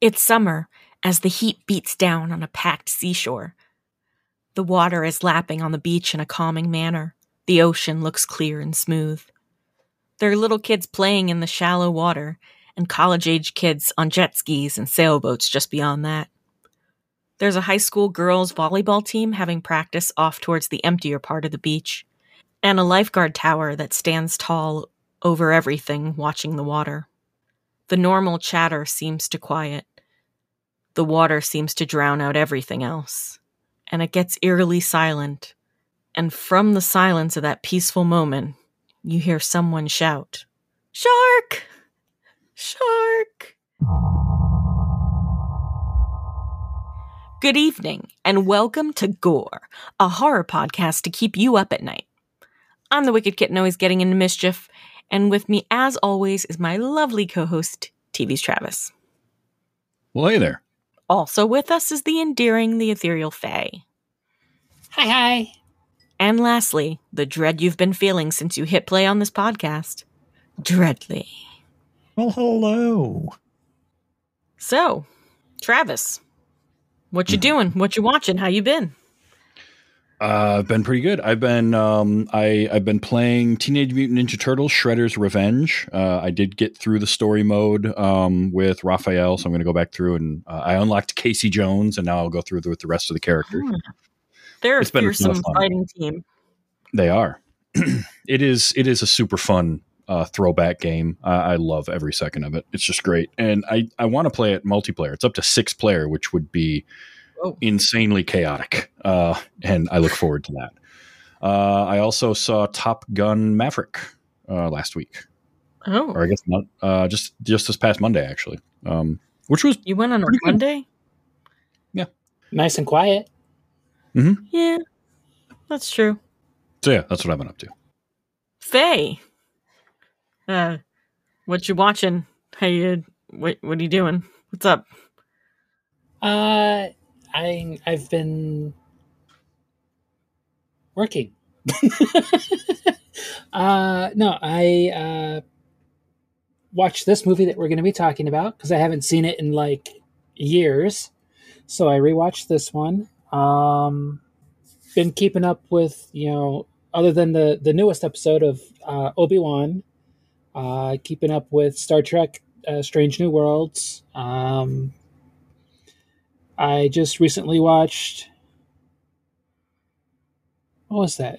It's summer as the heat beats down on a packed seashore. The water is lapping on the beach in a calming manner. The ocean looks clear and smooth. There are little kids playing in the shallow water, and college age kids on jet skis and sailboats just beyond that. There's a high school girls volleyball team having practice off towards the emptier part of the beach, and a lifeguard tower that stands tall over everything watching the water. The normal chatter seems to quiet. The water seems to drown out everything else, and it gets eerily silent. And from the silence of that peaceful moment, you hear someone shout, Shark! Shark! Good evening, and welcome to Gore, a horror podcast to keep you up at night. I'm the Wicked Kitten always getting into mischief, and with me, as always, is my lovely co host, TV's Travis. Well, hey there. Also with us is the endearing, the ethereal Faye. Hi, hi. And lastly, the dread you've been feeling since you hit play on this podcast, Dreadly. Well, hello. So, Travis, what you hmm. doing? What you watching? How you been? Uh, I've been pretty good. I've been um, I I've been playing Teenage Mutant Ninja Turtles: Shredder's Revenge. Uh, I did get through the story mode um, with Raphael, so I'm going to go back through and uh, I unlocked Casey Jones, and now I'll go through with the rest of the characters. Hmm. They're a a fearsome fighting team. They are. it is. It is a super fun uh, throwback game. I, I love every second of it. It's just great, and I I want to play it multiplayer. It's up to six player, which would be Oh. insanely chaotic, uh, and I look forward to that. Uh, I also saw Top Gun Maverick uh, last week, Oh, or I guess not. Uh, just just this past Monday, actually, um, which was you went on a Pretty good. Monday? Nice and quiet. Yeah, that's true. so. Yeah, that's what I've been up to. Faye, uh, what you watching? How you? What What are you doing? What's up? Uh, I I've been working. uh, no, I uh watched this movie that we're going to be talking about because I haven't seen it in like years. So I rewatched this one. Um, been keeping up with you know other than the the newest episode of uh, Obi Wan. Uh, keeping up with Star Trek: uh, Strange New Worlds. Um, I just recently watched. What was that?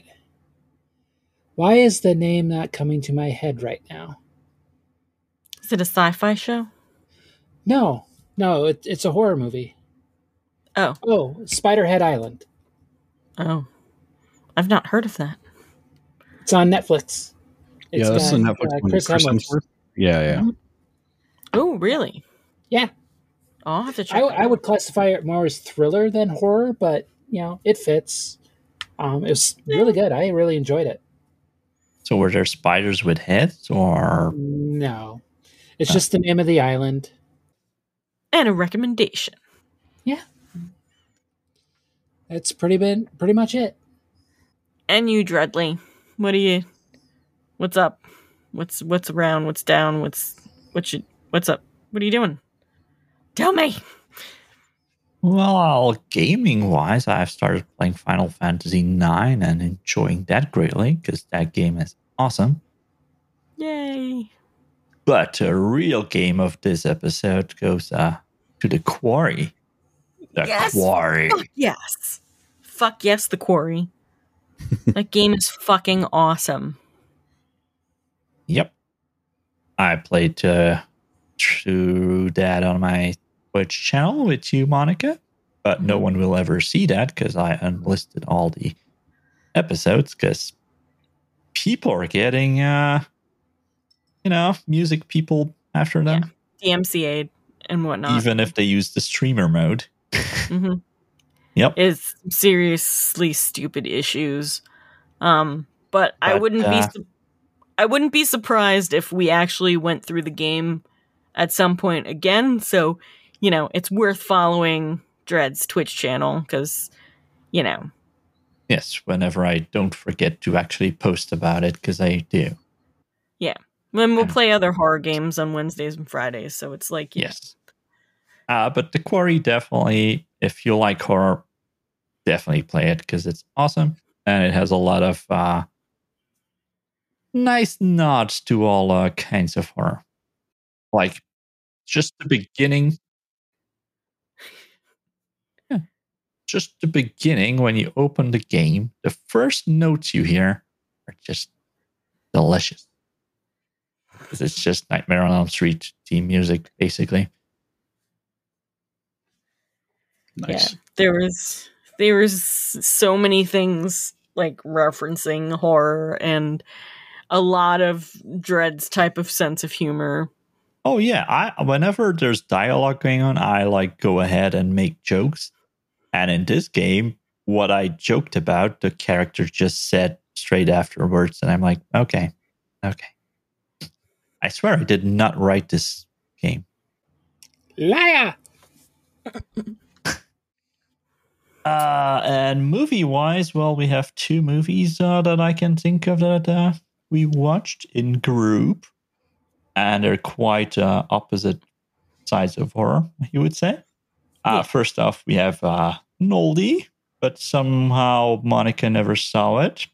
Why is the name not coming to my head right now? Is it a sci-fi show? No, no, it, it's a horror movie. Oh, Oh, Spiderhead Island. oh, I've not heard of that. It's on Netflix. It's yeah, this is a got, Netflix uh, one. Chris Chris Hemsworth. Hemsworth? Yeah, yeah. Mhm. Oh, really? Yeah, I'll have to check. I, that I would classify it more as thriller than horror, but you know, it fits. Um, it was really good. I really enjoyed it. So were there spiders with heads or No, it's just the name of the island. and a recommendation. Yeah, that's pretty been pretty much it. And you, Dreadly, what are you? What's up? What's what's around? What's down? What's what you? What's up? What are you doing? Tell me. well gaming wise I've started playing Final Fantasy IX and enjoying that greatly because that game is awesome. Yay! But a real game of this episode goes uh, to the quarry. The Yes. quarry. Fuck yes. Fuck yes, the quarry. that game is fucking awesome. Yep. I played uh, through that on my Twitch channel with you, Monica, but no one will ever see that because I unlisted all the episodes because people are getting, uh, you know, music people after them, DMCA and whatnot. even if they use the streamer mode. hmm Yep. Is seriously stupid issues. Um, but, I wouldn't be. uh, su- I wouldn't be surprised if we actually went through the game at some point again. So, you know, it's worth following Dred's Twitch channel because, you know, Yes, whenever I don't forget to actually post about it because I do. Yeah. then we'll play other horror games on Wednesdays and Fridays. So it's like, know, Yes. Uh, but The Quarry definitely, if you like horror, definitely play it because it's awesome and it has a lot of uh, nice nods to all uh, kinds of horror. Like just the beginning. Yeah. Just the beginning when you open the game, the first notes you hear are just delicious. It's just Nightmare on Elm Street theme music, basically. Nice. Yeah, there was there was so many things like referencing horror and a lot of Dread's type of sense of humor. Oh yeah, I whenever there's dialogue going on, I like go ahead and make jokes. And in this game, what I joked about, the character just said straight afterwards, and I'm like, okay, okay. I swear I did not write this game. Liar! Uh, and movie wise, well, we have two movies uh, that I can think of that uh, we watched in group, and they're quite uh, opposite sides of horror, you would say. Uh, Yeah. First off, we have uh, Noldy, but somehow Monica never saw it.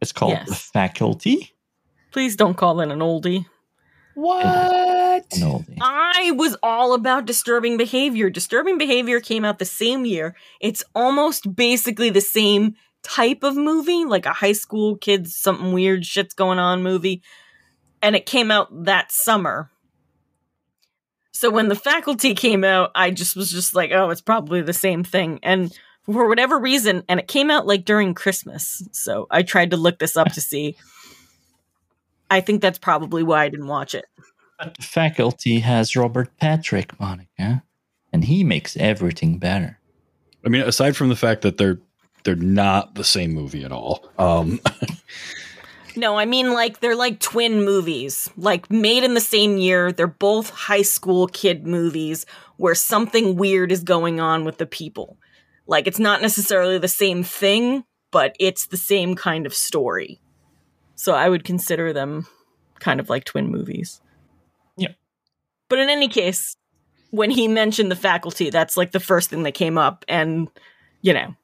It's called Yes. The Faculty. Please don't call it an oldie. What? Noldy. I was all about disturbing behavior. Disturbing behavior came out the same year. It's almost basically the same type of movie, like a high school kids, something weird shit's going on movie. And it came out that summer. So when the faculty came out, I just was just like, oh, it's probably the same thing. And for whatever reason, and it came out like during Christmas. So I tried to look this up to see. I think that's probably why I didn't watch it. But the Faculty has Robert Patrick, Monica, and he makes everything better. I mean, aside from the fact that they're they're not the same movie at all. Um, No, I mean like they're like twin movies, like made in the same year. They're both high school kid movies where something weird is going on with the people. Like it's not necessarily the same thing, but it's the same kind of story. So I would consider them kind of like twin movies. Yeah. But in any case, when he mentioned the faculty, that's like the first thing that came up and you know.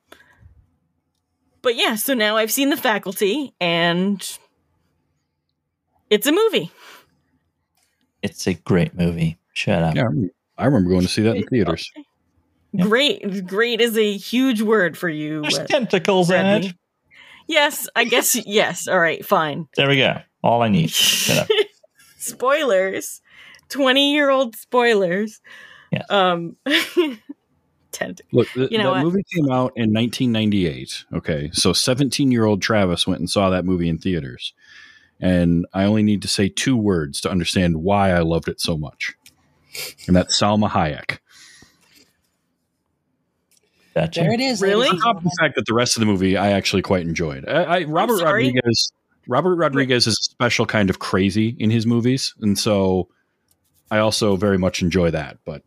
But yeah, so now I've seen the faculty and it's a movie. It's a great movie. Shut up. yeah, I remember- going to see that in theaters. Yeah. Great, great is a huge word for you. There's uh, tentacles in it. Yes, I guess yes. All right, fine. There we go. All I need. Shut up. spoilers. 20-year-old spoilers. Yes. Um tent. Look, th- You know that what? movie came out in 1998. Okay, so 17 year old Travis went and saw that movie in theaters, and I only need to say two words to understand why I loved it so much, and that's Salma Hayek. Gotcha. There it is. Really? On top of the fact that the rest of the movie I actually quite enjoyed. I, I Robert? Rodriguez. Robert Rodriguez is a special kind of crazy in his movies, and so I also very much enjoy that. But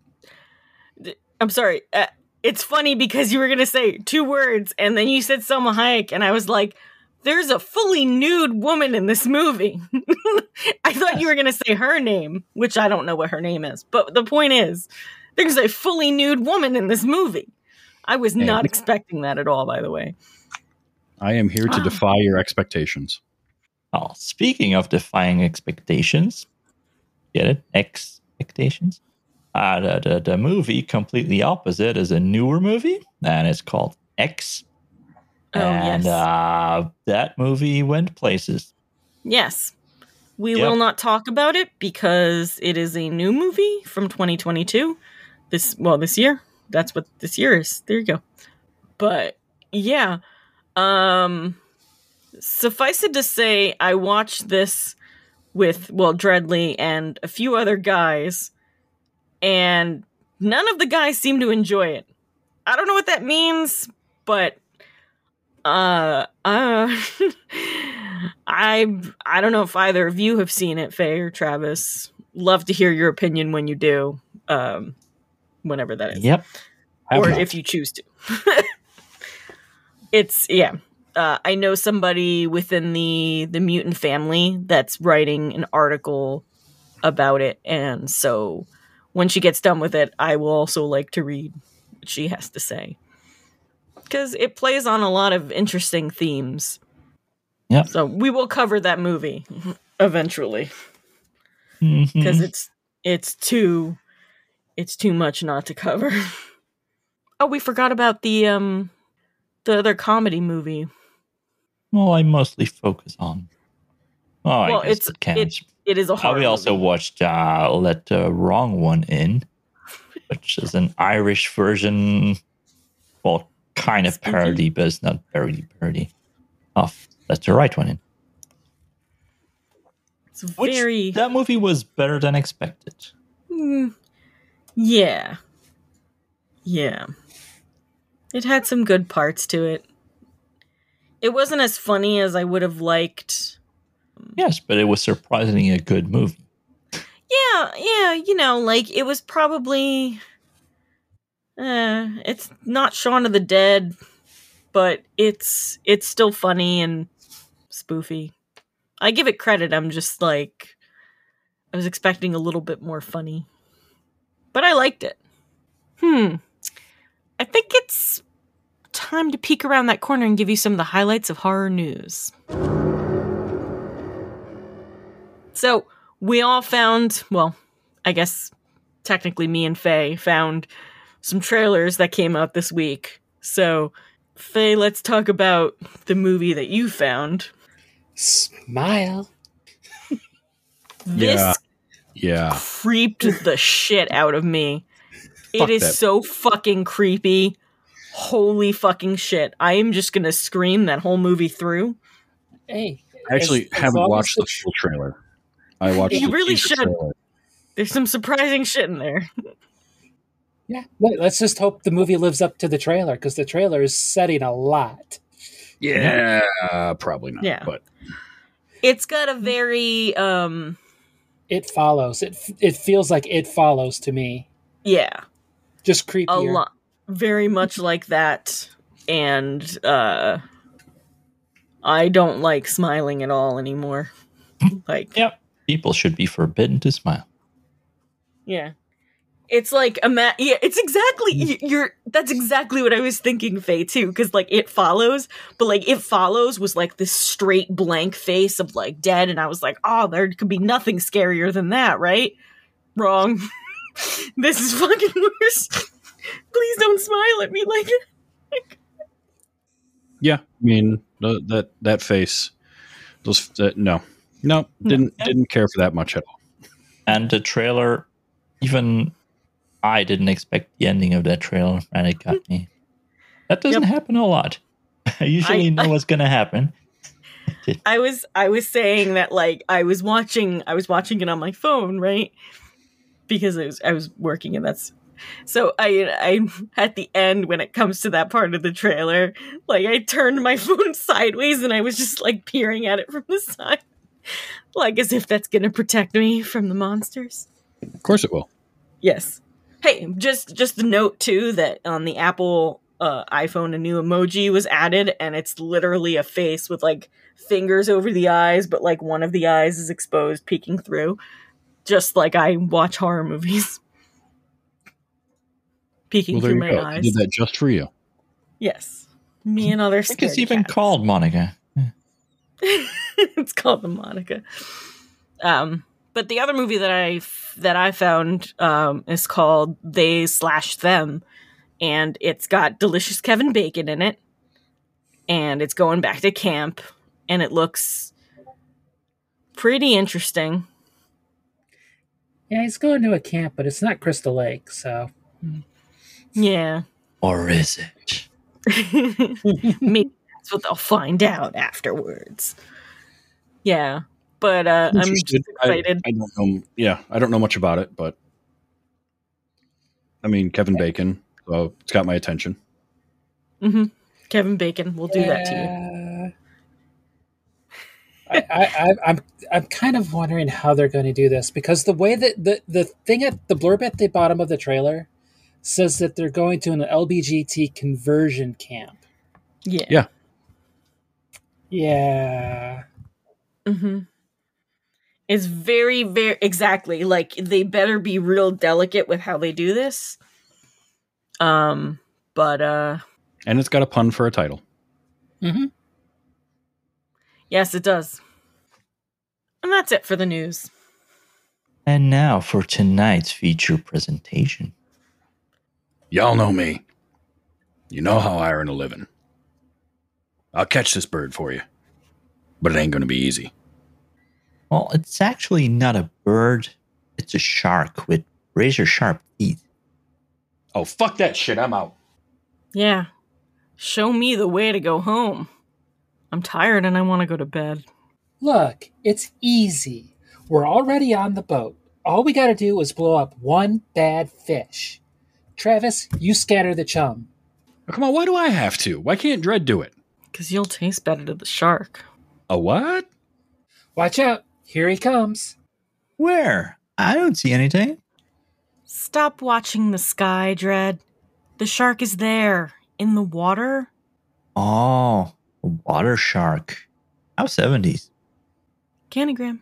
I'm sorry. Uh, it's funny because you were going to say two words and then you said Salma Hayek and I was like there's a fully nude woman in this movie. I thought you were going to say her name, which I don't know what her name is. But the point is, there's a fully nude woman in this movie. I was Hey. not expecting that at all, by the way. I am here to Ah. defy your expectations. Oh, speaking of defying expectations, get it? Expectations. Uh, the, the the movie completely opposite is a newer movie, and it's called X. Oh, and yes. uh, that movie went places. Yes. We Yep. will not talk about it because it is a new movie from 2022. This well, this year. That's what this year is. There you go. But yeah, um suffice it to say I watched this with well Dreadly and a few other guys and none of the guys seem to enjoy it. I don't know what that means, but uh uh I I don't know if either of you have seen it, Faye or Travis. Love to hear your opinion when you do. Um whenever that is. Yep. or if you choose to. it's yeah. Uh, I know somebody within the the mutant family that's writing an article about it, and so when she gets done with it, I will also like to read what she has to say. Because it plays on a lot of interesting themes. Yep. So we will cover that movie eventually. Because it's it's too it's too much not to cover. oh, we forgot about the um the other comedy movie. well, I mostly focus on. Oh, I Well, guess it's- it. It- is a horror. we also movie. watched uh, Let the Wrong One In, which is an Irish version, well, kind of parody, but it's not parody parody of Let the Right One In. it's Which very that movie was better than expected. Mm, yeah. Yeah. It had some good parts to it. It wasn't as funny as I would have liked. Yes, but it was surprisingly a good movie. Yeah, yeah, you know, like it was probably uh it's not Shaun of the Dead, but it's it's still funny and spoofy. I give it credit. I'm just like I was expecting a little bit more funny. But I liked it. Hmm. I think it's time to peek around that corner and give you some of the highlights of horror news. So, we all found, well, I guess technically me and Faye found some trailers that came out this week. So, Faye, let's talk about the movie that you found. Smile. This Yeah. Yeah. creeped the shit out of me. Fuck it is that. so fucking creepy. Holy fucking shit. I am just gonna scream that whole movie through. Hey. I actually as- as haven't as watched the the tr- full trailer. I watched You really should. trailer. There's some surprising shit in there. Yeah. Let- Let's just hope the movie lives up to the trailer because the trailer is setting a lot. Yeah, probably not. Yeah. But It's got a very um It follows. It it feels like it follows to me. yeah, Just creepy. a lot very much like that and uh I don't like smiling at all anymore. like Yep. People should be forbidden to smile. Yeah. It's like a ma- yeah, it's exactly mm. you're that's exactly what I was thinking Faye too cuz like it follows but like it follows was like this straight blank face of like dead and I was like oh there could be nothing scarier than that right? Wrong. This is fucking worse. Please don't smile at me like yeah, I mean that that face, those that no, no, didn't didn't care for that much at all. And the trailer, even I didn't expect the ending of that trailer, and it got me. That doesn't Yep. happen a lot. I usually I- know what's going to happen. I was I was saying that like I was watching I was watching it on my phone, right? Because I was I was working and that's so I I at the end when it comes to that part of the trailer, like I turned my phone sideways and I was just like peering at it from the side. Like as if that's gonna protect me from the monsters. Of course it will. Yes. Hey, just just a note too that on the Apple uh, iPhone a new emoji was added and it's literally a face with like fingers over the eyes, but like one of the eyes is exposed, peeking through. Just like I watch horror movies. Peeking Well, through my go. I eyes. did that just for you. Yes. Me and other I think it's even cats. called Monica. it's called the Monica. Um, but the other movie that I that I found um, is called They Slash Them, and it's got delicious Kevin Bacon in it, and it's going back to camp, and it looks pretty interesting. Yeah, he's going to a camp, but it's not Crystal Lake, so Yeah, Or is it? maybe that's what they'll find out afterwards. Yeah, but uh, I'm just Interested. I- excited. I, don't know. Yeah, I don't know much about it, but I mean Kevin Bacon, so it's got my attention. hmm Kevin Bacon we'll do that to you. I, I, I, I'm I'm kind of wondering how they're going to do this because the way that the the thing at the blurb at the bottom of the trailer says that they're going to an LBGT conversion camp. Yeah. Yeah. Yeah, hmm It's very, very exactly like they better be real delicate with how they do this. Um, but uh, And it's got a pun for a title. Mm hmm yes, it does. And that's it for the news. And now for tonight's feature presentation. Y'all know me. You know how I earn a living. I'll catch this bird for you. But it ain't gonna be easy. Well, it's actually not a bird, it's a shark with razor sharp teeth. Oh, fuck that shit. I'm out. Yeah, show me the way to go home. I'm tired and I want to go to bed. Look, it's easy. We're already on the boat. All we gotta do is blow up one bad fish. Travis, you scatter the chum. Oh, come on, why do I have to? Why can't Dread do it? Because you'll taste better to the shark. A what? Watch out, here he comes. Where? I don't see anything. Stop watching the sky, Dread. The shark is there, in the water. Oh, a water shark. How 70s? Canogram.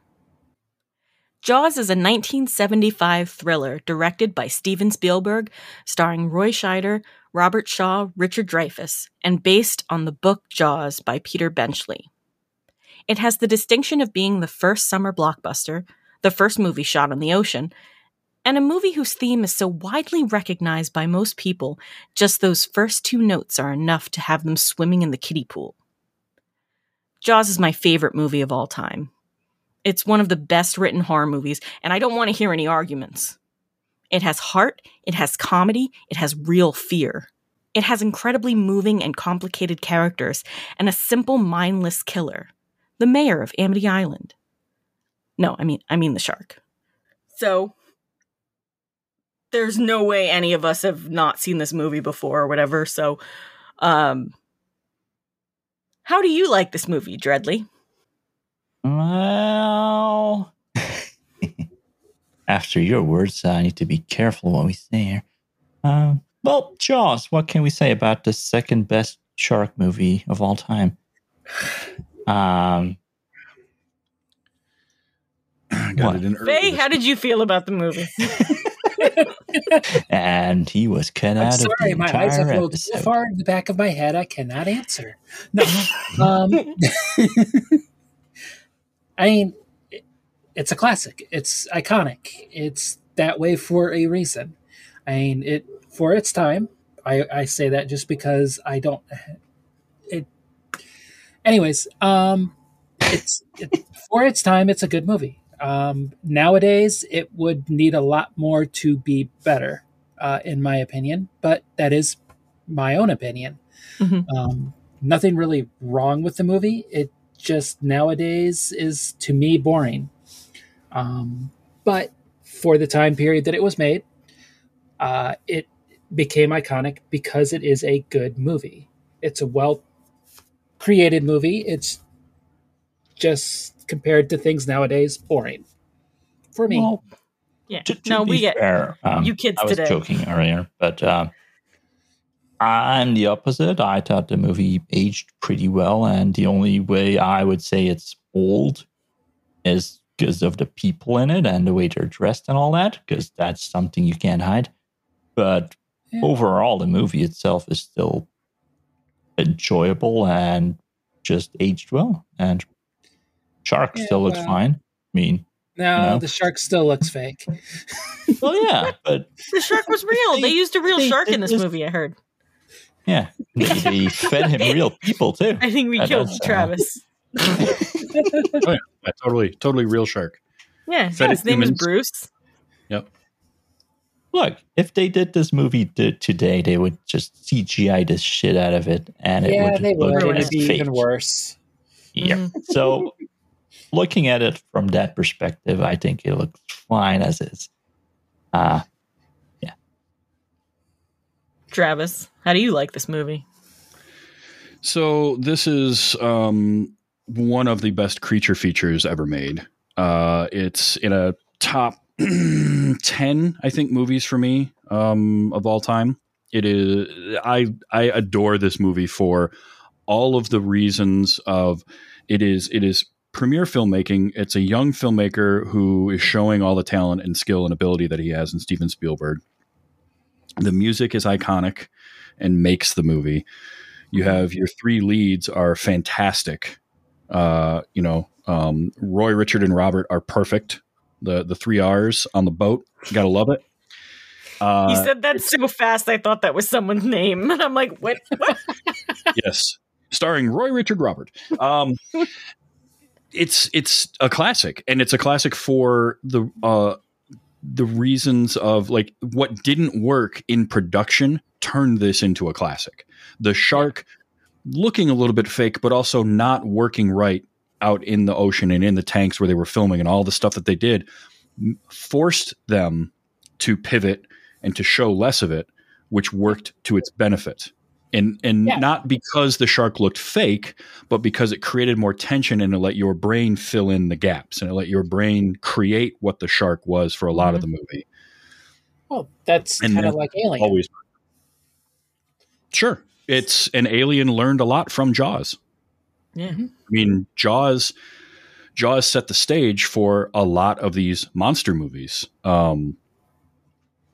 Jaws is a 1975 thriller directed by Steven Spielberg, starring Roy Scheider, Robert Shaw, Richard Dreyfuss, and based on the book Jaws by Peter Benchley. It has the distinction of being the first summer blockbuster, the first movie shot on the ocean, and a movie whose theme is so widely recognized by most people, just those first two notes are enough to have them swimming in the kiddie pool. Jaws is my favorite movie of all time. It's one of the best written horror movies, and I don't want to hear any arguments. It has heart, it has comedy, it has real fear. It has incredibly moving and complicated characters and a simple mindless killer, the mayor of Amity Island. No, I mean I mean the shark. So there's no way any of us have not seen this movie before or whatever, so um how do you like this movie, Dreadly? Well, after your words, I need to be careful what we say here. Um, well, Jaws, what can we say about the second best shark movie of all time? Um, Got it in early Faye, this- how did you feel about the movie? and he was cut I'm out sorry, of the my eyes have rolled so far in the back of my head I cannot answer. No. um, I mean, it- it's a classic. It's iconic. It's that way for a reason. I mean, it for its time. I, I say that just because I don't. Anyways, um, it's it, for its time. It's a good movie. Um, nowadays, it would need a lot more to be better, uh, in my opinion. But that is my own opinion. Mhm. Um, nothing really wrong with the movie. It just nowadays is to me boring. Um, but for the time period that it was made, uh, it became iconic because it is a good movie. It's a well created movie. It's just compared to things nowadays, boring for me. Well, Yeah. to, to no, we get fair, um, you kids I was today. joking earlier, but um, I'm the opposite. I thought the movie aged pretty well, and the only way I would say it's old is because of the people in it and the way they're dressed and all that, because that's something you can't hide. But Yeah. overall, the movie itself is still enjoyable and just aged well. And Shark Yeah, still looks well- fine. I mean, no, no. the shark still looks fake. well, yeah, but the shark was real. They used a real They- shark in this was- movie, I heard. Yeah, they, they fed him real people too. I think we That killed does sound- Travis. Oh, yeah, totally, totally real shark. Yeah, Fed his name is humans. Bruce. Yep. Look, if they did this movie t- today, they would just CGI the shit out of it, and it yeah, would they look would. It'd be fake. even worse. Yeah. Mhm. So, looking at it from that perspective, I think it looks fine as is. Uh, yeah. Travis, how do you like this movie? So this is um, one of the best creature features ever made. Uh, it's in a top ten, I think, movies for me um, of all time. It is. I I adore this movie for all of the reasons of it is it is premiere filmmaking. It's a young filmmaker who is showing all the talent and skill and ability that he has in Steven Spielberg. The music is iconic and makes the movie. You have your three leads are fantastic. Uh, you know, um, Roy, Richard, and Robert are perfect. The the three R's on the boat. You gotta love it. Uh, he said that so fast. I thought that was someone's name, and I'm like, what? what? yes, starring Roy Richard Robert. Um, it's it's a classic, and it's a classic for the uh, the reasons of like what didn't work in production turned this into a classic. The shark looking a little bit fake, but also not working right out in the ocean and in the tanks where they were filming and all the stuff that they did forced them to pivot and to show less of it, which worked to its benefit. And and yeah. not because the shark looked fake, but because it created more tension and it let your brain fill in the gaps and it let your brain create what the shark was for a lot mm-hmm. of the movie. Well, that's kind of like Alien. Always. Sure. It's an alien learned a lot from Jaws. Yeah. Mm-hmm. I mean, Jaws Jaws set the stage for a lot of these monster movies. Um,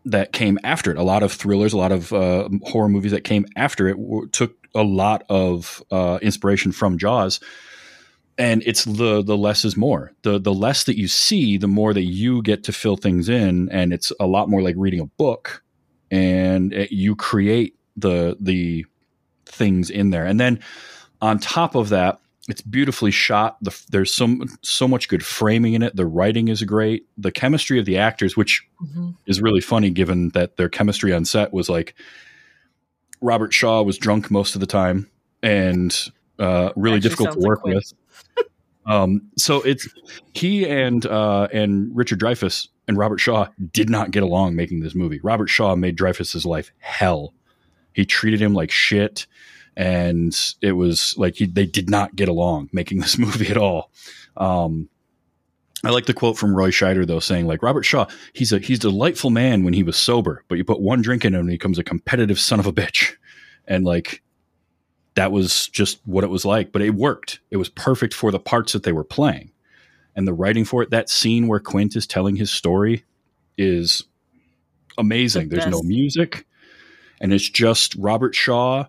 that came after it. A lot of thrillers, a lot of uh, horror movies that came after it w- took a lot of uh, inspiration from Jaws. And it's the the less is more. The the less that you see, the more that you get to fill things in, and it's a lot more like reading a book. And it, you create the the things in there, and then on top of that, it's beautifully shot. The, there's so so much good framing in it. The writing is great. The chemistry of the actors, which mm-hmm. is really funny, given that their chemistry on set was like Robert Shaw was drunk most of the time and uh, really difficult to work like with. um, so it's he and uh, and Richard Dreyfuss and Robert Shaw did not get along making this movie. Robert Shaw made Dreyfuss's life hell. He treated him like shit and it was like he, they did not get along making this movie at all. Um, I like the quote from Roy Scheider though, saying like Robert Shaw, he's a he's a delightful man when he was sober, but you put one drink in him and he becomes a competitive son of a bitch, and like that was just what it was like. But it worked. It was perfect for the parts that they were playing, and the writing for it. That scene where Quint is telling his story is amazing. The There's no music, and it's just Robert Shaw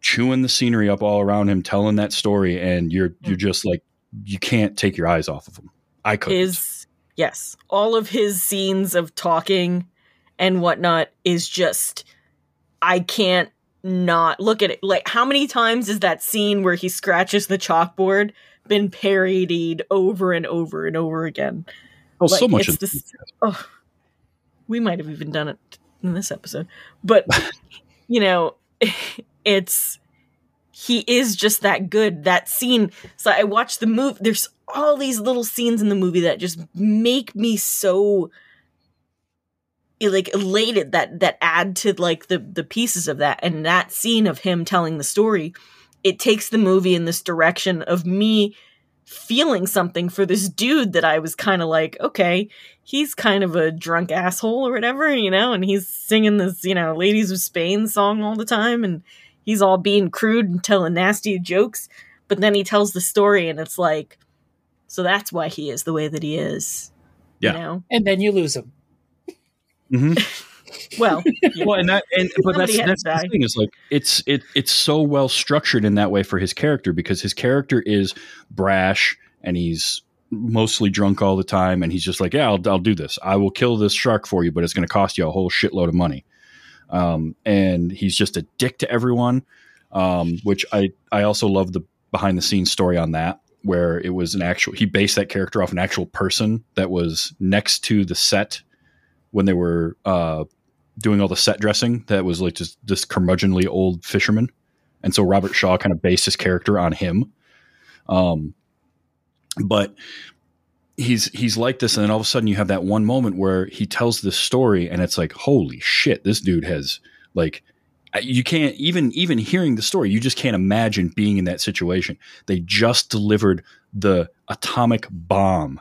chewing the scenery up all around him, telling that story, and you're you're hmm. just like you can't take your eyes off of him. I could his yes, all of his scenes of talking and whatnot is just I can't not look at it. Like how many times is that scene where he scratches the chalkboard been parodied over and over and over again? Oh, like, so much. It's this, oh, we might have even done it in this episode, but you know, it's he is just that good. That scene. So I watched the movie. There's all these little scenes in the movie that just make me so like elated that that add to like the the pieces of that and that scene of him telling the story it takes the movie in this direction of me feeling something for this dude that I was kind of like, okay, he's kind of a drunk asshole or whatever, you know, and he's singing this, you know, Ladies of Spain song all the time and he's all being crude and telling nasty jokes, but then he tells the story and it's like, so that's why he is the way that he is. Yeah. You know? And then you lose him. Mm-hmm. well, yeah. well, and that, and but that's that's the thing is like it's it it's so well structured in that way for his character because his character is brash and he's mostly drunk all the time and he's just like yeah I'll, I'll do this I will kill this shark for you but it's going to cost you a whole shitload of money um, and he's just a dick to everyone. Um, which I I also love the behind the scenes story on that, where it was an actual he based that character off an actual person that was next to the set when they were uh, doing all the set dressing. That was like just this curmudgeonly old fisherman, and so Robert Shaw kind of based his character on him. Um, but he's he's like this and then all of a sudden you have that one moment where he tells this story and it's like holy shit this dude has like you can't even even hearing the story you just can't imagine being in that situation. They just delivered the atomic bomb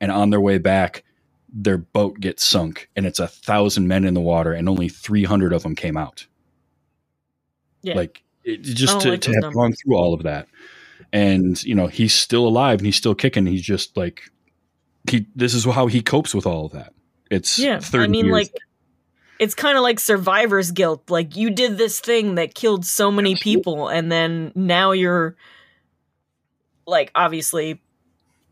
and on their way back their boat gets sunk and it's a thousand men in the water and only 300 of them came out. Yeah. Like it, just oh to, to have gone through all of that. And you know he's still alive and he's still kicking. He's just like he. This is how he copes with all of that. It's Yeah. I mean, years like, it's kind of like survivor's guilt. Like, you did this thing that killed so many people, and then now you're, like, obviously,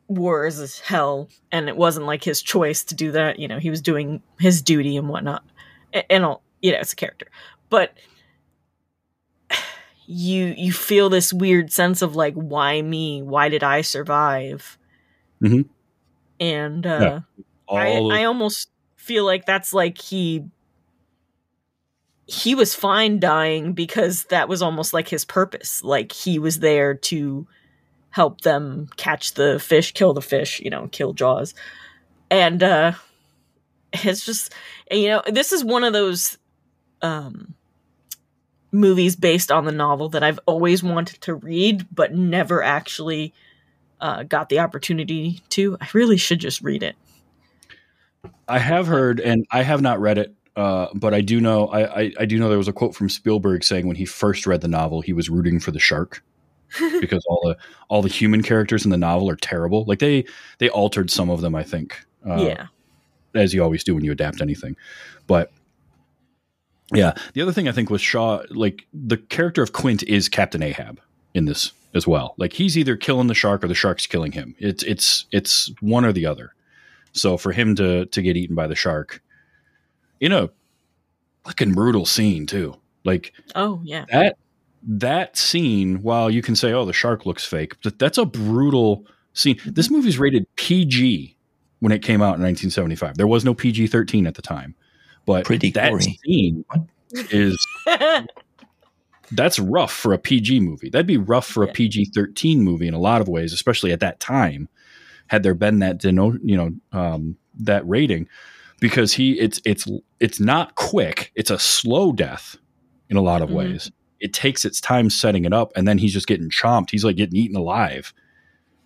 war is hell, and it wasn't like his choice to do that. You know, he was doing his duty and whatnot. And all, you know, it's a character. But you you feel this weird sense of like why me why did i survive Mhm. And uh Yeah. I, of- I almost feel like that's like he he was fine dying because that was almost like his purpose like he was there to help them catch the fish kill the fish you know kill jaws and uh it's just you know this is one of those um movies based on the novel that i've always wanted to read but never actually uh, got the opportunity to i really should just read it I have heard, and I have not read it, uh, but I do know. I, I, I do know there was a quote from Spielberg saying when he first read the novel, he was rooting for the shark because all the all the human characters in the novel are terrible. Like they they altered some of them, I think. Uh, yeah as you always do when you adapt anything. But yeah, the other thing I think was Shaw, like the character of Quint is Captain Ahab in this as well. Like he's either killing the shark or the shark's killing him. It's it's it's one or the other. So for him to to get eaten by the shark in a fucking brutal scene too. Like oh yeah that that scene, while you can say, "Oh, the shark looks fake," but that's a brutal scene. Mm-hmm. This movie's rated PG when it came out in 1975. There was no PG-13 at the time, but Pretty that gory. scene is that's rough for a PG movie. That'd be rough for a PG-13 movie in a lot of ways, especially at that time. Had there been that deno- you know um, that rating, because he it's it's it's not quick. It's a slow death in a lot of Mhm. ways. It takes its time setting it up, and then he's just getting chomped. He's like getting eaten alive,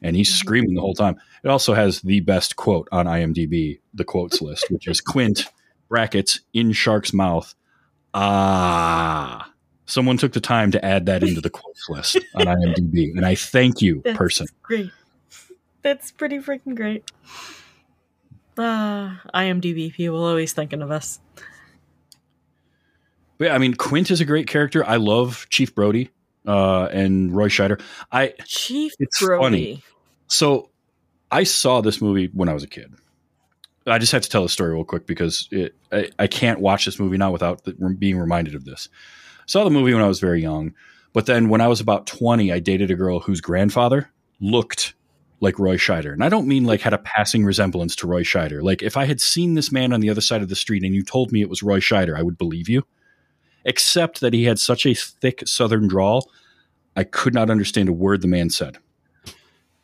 and he's Mhm. screaming the whole time. It also has the best quote on IMDb, the quotes list, which is Quint brackets in shark's mouth. Ah, someone took the time to add that into the quotes list on IMDb, and I thank you, That's person. great that's pretty freaking great ah imdb people always thinking of us But yeah, I mean, Quint is a great character. I love Chief Brody uh, and Roy Scheider. I chief It's brody funny. so I saw this movie when I was a kid. I just have to tell the story real quick because it, I, I can't watch this movie now without the, being reminded of this. Saw the movie when I was very young, but then when I was about twenty, I dated a girl whose grandfather looked like Roy Scheider, and I don't mean like had a passing resemblance to Roy Scheider. Like if I had seen this man on the other side of the street and you told me it was Roy Scheider, I would believe you. Except that he had such a thick Southern drawl, I could not understand a word the man said.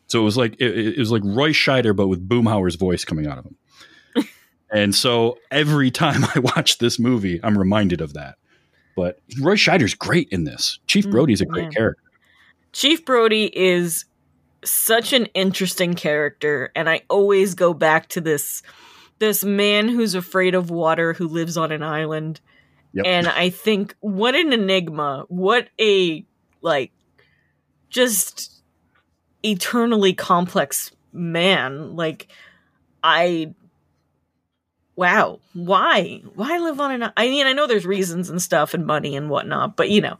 So it was like it, it was like Roy Scheider, but with Boomhauer's voice coming out of him. and so every time I watch this movie, I'm reminded of that. But Roy Scheider's great in this. Chief Mm, Brody's a great yeah. character. Chief Brody is such an interesting character, and I always go back to this this man who's afraid of water who lives on an island. Yep. And I think what an enigma, what a like just eternally complex man. Like I wow, why? Why live on an I mean, I know there's reasons and stuff and money and whatnot, but you know,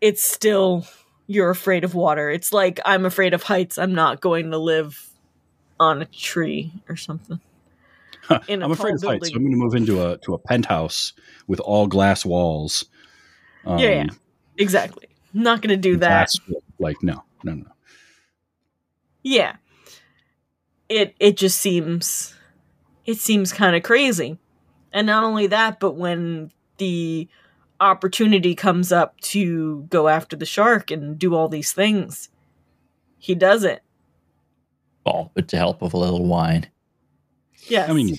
it's still you're afraid of water. It's like I'm afraid of heights. I'm not going to live on a tree or something. In a I'm afraid of heights. So. I'm going to move into a to a penthouse with all glass walls. Um, Yeah, yeah. Exactly. I'm not going to do that. Like no, no, no. Yeah. It it just seems it seems kind of crazy. And not only that, but when the opportunity comes up to go after the shark and do all these things, he does it. All with the help of a little wine. Yes. I mean,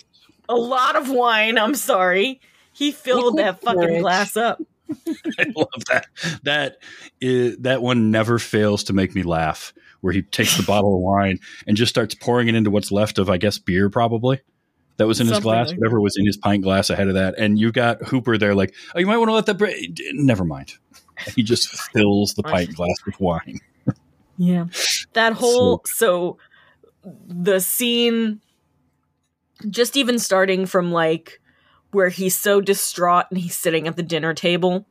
a lot of wine, I'm sorry. He filled that fucking courage. glass up. I love that. That is, that one never fails to make me laugh. Where he takes the bottle of wine and just starts pouring it into what's left of, I guess, beer probably. That was in his glass, like whatever was in his pint glass ahead of that, and you got Hooper there, like, oh, you might want to let that. Bre-. Never mind. He just fills the pint glass with wine. Yeah. That whole so the scene just even starting from like where he's so distraught and he's sitting at the dinner table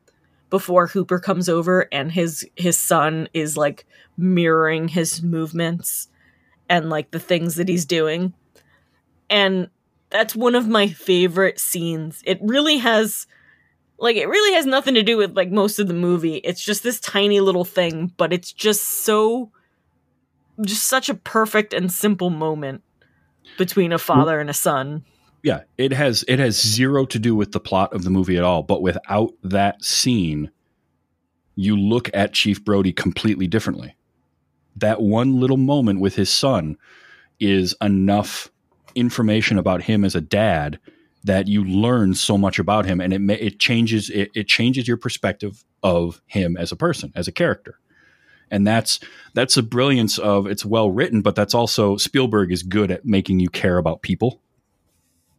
before Hooper comes over and his his son is like mirroring his movements and like the things that he's doing. And that's one of my favorite scenes. It really has like it really has nothing to do with like most of the movie. It's just this tiny little thing, but it's just so just such a perfect and simple moment between a father and a son. Yeah, it has it has zero to do with the plot of the movie at all, but without that scene, you look at Chief Brody completely differently. That one little moment with his son is enough information about him as a dad that you learn so much about him and it it changes it, it changes your perspective of him as a person as a character and that's that's the brilliance of it's well written but that's also Spielberg is good at making you care about people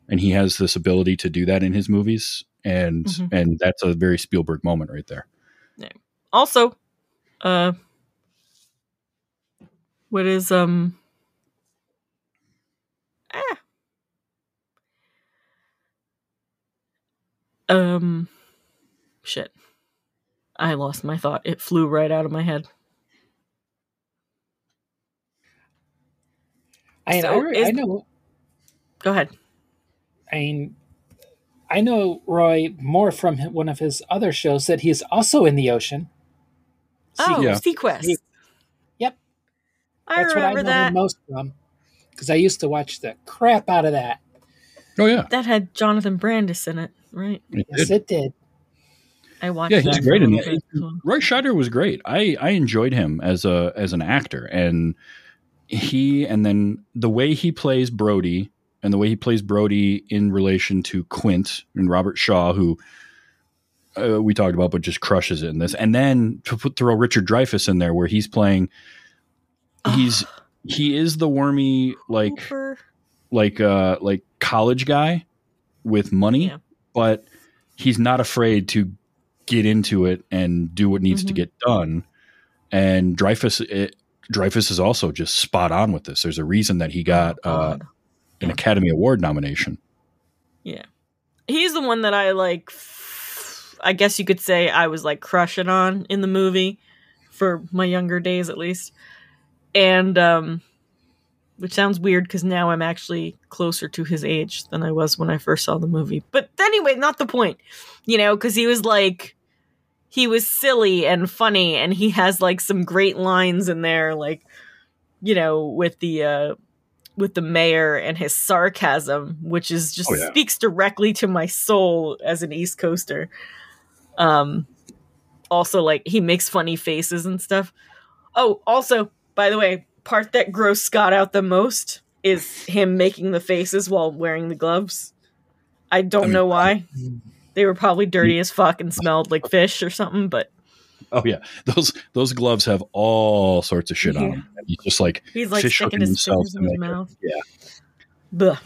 and he has this ability to do that in his movies and mm-hmm. and that's a very Spielberg moment right there yeah. also uh what is um ah Um, shit. I lost my thought. It flew right out of my head. I, so I, is, I know. Go ahead. I mean, I know Roy more from one of his other shows that he's also in the ocean. Oh, yeah. seaQuest. Yep. I That's remember what I know that. most from because I used to watch the crap out of that. Oh yeah, that had Jonathan Brandis in it right? It yes, did. it did. I watched. Yeah, he's great in that. Roy Scheider was great. I I enjoyed him as a as an actor, and he and then the way he plays Brody and the way he plays Brody in relation to Quint and Robert Shaw, who uh, we talked about, but just crushes it in this. And then to put, throw Richard Dreyfuss in there, where he's playing, he's he is the wormy like Hooper. like uh like college guy with money. Yeah but he's not afraid to get into it and do what needs mm-hmm. to get done. And Dreyfuss, it, Dreyfuss is also just spot on with this. There's a reason that he got oh, uh, an Academy Award nomination. Yeah, he's the one that I like. I guess you could say I was like crushing on in the movie for my younger days, at least. And um, which sounds weird because now I'm actually closer to his age than I was when I first saw the movie. But anyway, not the point, you know, because he was like, he was silly and funny, and he has like some great lines in there, like, you know, with the, uh, with the mayor and his sarcasm, which is just oh, yeah. speaks directly to my soul as an East Coaster. Um, also, like he makes funny faces and stuff. Oh, also, by the way, part that grossed Scott out the most is him making the faces while wearing the gloves. I don't I mean, know why. They were probably dirty as fuck and smelled like fish or something, but Oh yeah, those those gloves have all sorts of shit yeah. on them. He's just like he's like sticking his fingers in his mouth. Yeah. Blah.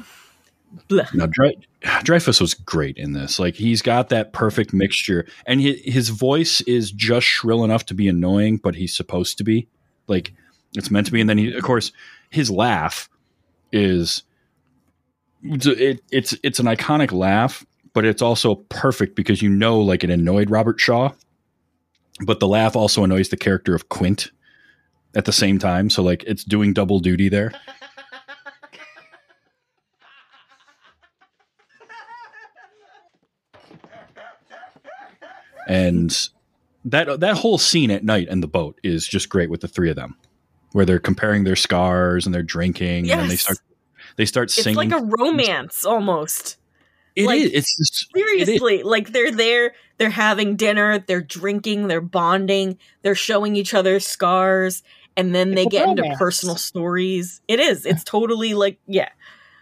Blah. Now Dre- Dreyfuss was great in this. Like he's got that perfect mixture, and his, his voice is just shrill enough to be annoying, but he's supposed to be. Like it's meant to be. And then he, of course, his laugh is it, it's it's an iconic laugh, but it's also perfect because you know, like it annoyed Robert Shaw, but the laugh also annoys the character of Quint at the same time. So like it's doing double duty there. and that that whole scene at night in the boat is just great with the three of them where they're comparing their scars and they're drinking yes. and they start they start singing. It's like a romance almost. It like, is. It's just, seriously it like they're there, they're having dinner, they're drinking, they're bonding, they're showing each other scars, and then it's they get romance. into personal stories. It is. It's totally like yeah.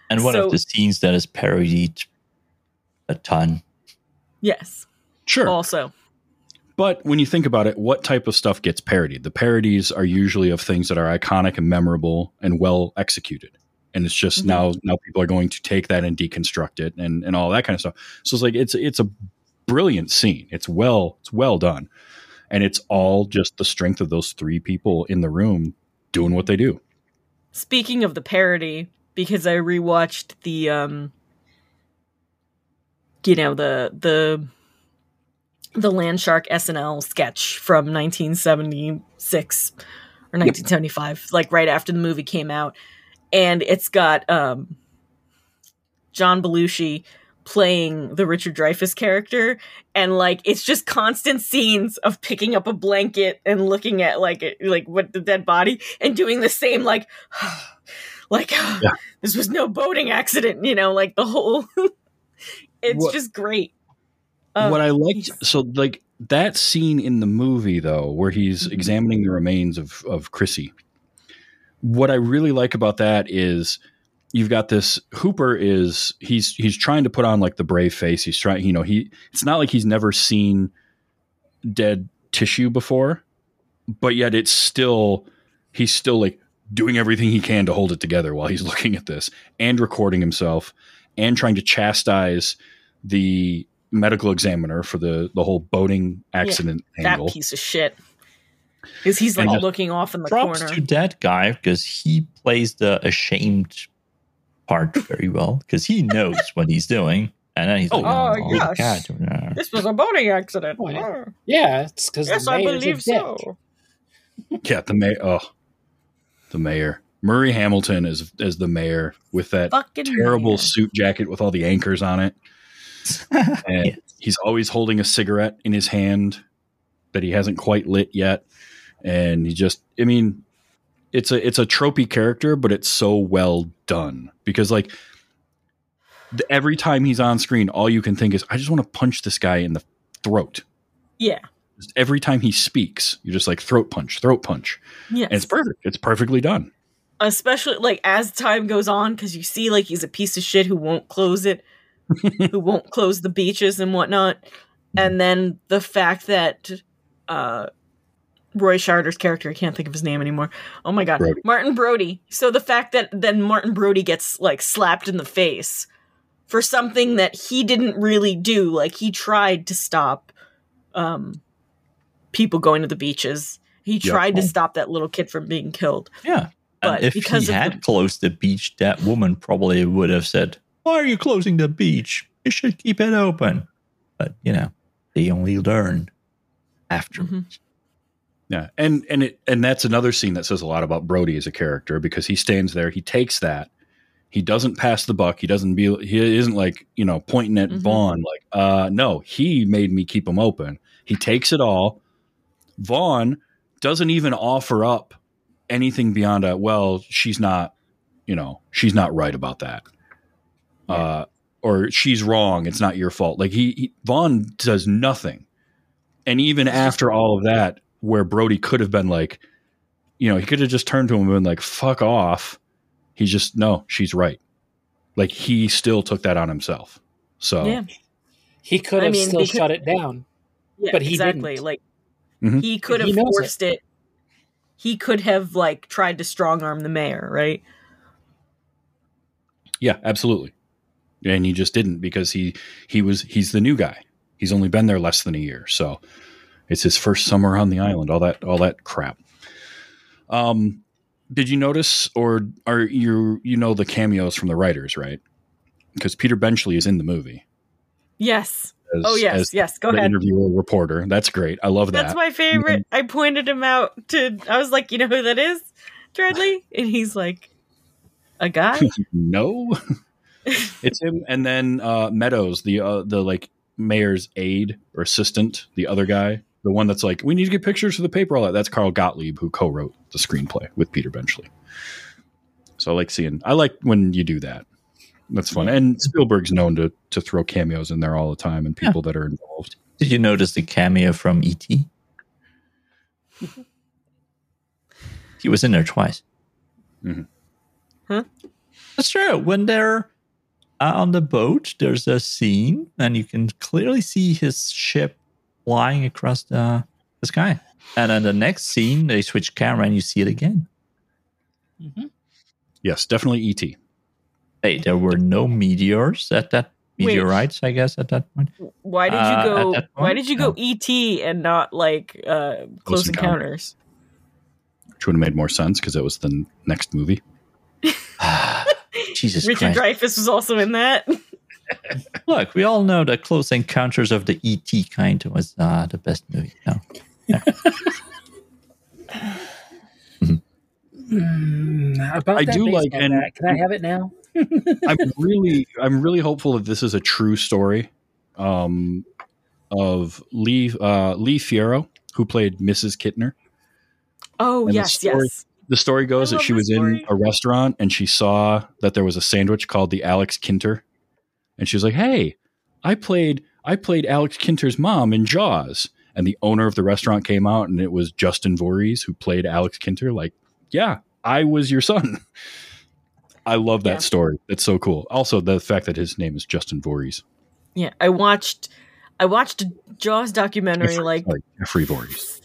And one so, of the scenes that is parodied a ton. Yes. Sure. Also. But when you think about it, what type of stuff gets parodied? The parodies are usually of things that are iconic and memorable and well executed. And it's just mm-hmm. now now people are going to take that and deconstruct it and, and all that kind of stuff. So it's like it's it's a brilliant scene. It's well it's well done. And it's all just the strength of those three people in the room doing what they do. Speaking of the parody, because I rewatched the um you know, the the the Land Shark SNL sketch from 1976 or 1975, like right after the movie came out. And it's got um John Belushi playing the Richard Dreyfuss character and like it's just constant scenes of picking up a blanket and looking at like it, like what the dead body and doing the same like like Yeah. this was no boating accident you know like the whole it's What- just great Um, what I liked, he's- so like that scene in the movie though, where he's Mhm. examining the remains of of Chrissy. What I really like about that is you've got this Hooper is he's he's trying to put on like the brave face. He's trying, you know, he it's not like he's never seen dead tissue before, but yet it's still he's still like doing everything he can to hold it together while he's looking at this and recording himself and trying to chastise the medical examiner for the the whole boating accident that angle. piece of shit because he's like And looking off in the Props corner to that guy because he plays the ashamed part very well because he knows what he's doing. And then he's Oh, like, Oh, the yes. cat." Yeah. this was a boating accident Oh, yeah. Oh, Yeah, it's because yes the i mayor's a believe dick. so Yeah, the mayor. Oh, the mayor. Murray Hamilton is as the mayor with that fucking terrible man. suit jacket with all the anchors on it, and Yes. he's always holding a cigarette in his hand that he hasn't quite lit yet, and he just. I mean, it's a it's a tropey character, but it's so well done because like. the- Every time he's on screen, all you can think is, "I just want to punch this guy in the throat." yeah Just every time he speaks, you're just like throat punch, throat punch, Yeah. it's perfect. It's perfectly done. especially like as time goes on because you see like he's a piece of shit who won't close it who won't close the beaches and whatnot. And then the fact that uh roy Scheider's character i can't think of his name anymore. Oh my god. Brody. martin brody. So the fact that then martin brody gets like slapped in the face for something that he didn't really do. Like he tried to stop um people going to the beaches. He Yep. tried to stop that little kid from being killed. Yeah. But and if because he had the- closed the beach, that woman probably would have said, Why are you closing the beach? You should keep it open. But, you know, they only learn after. Mhm. Yeah, and and it and that's another scene that says a lot about Brody as a character because he stands there, he takes that, he doesn't pass the buck, he doesn't be, he isn't like you know pointing at Mhm. Vaughn like, uh, no, he made me keep him open. He takes it all. Vaughn doesn't even offer up anything beyond a well, she's not, you know, she's not right about that, uh, or she's wrong. It's not your fault. Like he, he Vaughn does nothing, and even after all of that, where Brody could have been like, you know, he could have just turned to him and been like, "Fuck off." He's just no, she's right. Like he still took that on himself. So yeah He could I have mean, still because- shut it down. Yeah, But he exactly. didn't. Like Mhm. he could have he knows forced it. He could have like tried to strong arm the mayor, right? yeah, absolutely. And he just didn't because he he was he's the new guy. He's only been there less than a year, so it's his first summer on the island. All that all that crap. Um, did you notice, or are you you know the cameos from the writers, right? Because Peter Benchley is in the movie. Yes. As, Oh yes, yes. Go ahead. interviewer reporter. That's great. I love that. That's my favorite. I pointed him out to. I was like, you know who that is, Dreadly, and he's like, a guy. no, it's him. And then uh, Meadows, the uh, the like mayor's aide or assistant, the other guy, the one that's like, we need to get pictures for the paper. All that. That's Carl Gottlieb, who co-wrote the screenplay with Peter Benchley. So I like seeing. I like when you do that. That's fun. And Spielberg's known to to throw cameos in there all the time and people that are involved. Did you notice the cameo from E.T.? he was in there twice. Mm-hmm. Huh? That's true. When they're on the boat, there's a scene, and you can clearly see his ship flying across the, the sky. And then the next scene, they switch camera, and you see it again. Mhm. Yes, definitely ET. Hey, there were no meteors at that Wait. meteorites, I guess, at that point. Why did you Uh, go? at Why did you no. go ET and not like uh, Close Close Encounter. Encounters? which would have made more sense because it was the next movie. Jesus Richard Christ. Dreyfuss was also in that. Look, we all know that Close Encounters of the ET kind was uh, the best movie. No. Mm, about I do like- baseball and- bat, Can I have it now? I'm really, I'm really hopeful that this is a true story um, of Lee uh, Lee Fierro, who played Mrs. Kintner. Oh And the yes, story- yes. The story goes that she was story. in a restaurant and she saw that there was a sandwich called the Alex Kintner, and she was like, "Hey, I played I played Alex Kintner's mom in Jaws." And the owner of the restaurant came out, and it was Justin Voorhees who played Alex Kintner. Like, yeah, I was your son. I love that Yeah. story. It's so cool. Also, the fact that his name is Justin Voorhees. Yeah, I watched I watched a Jaws documentary Jeffrey- like sorry, Jeffrey Voorhees.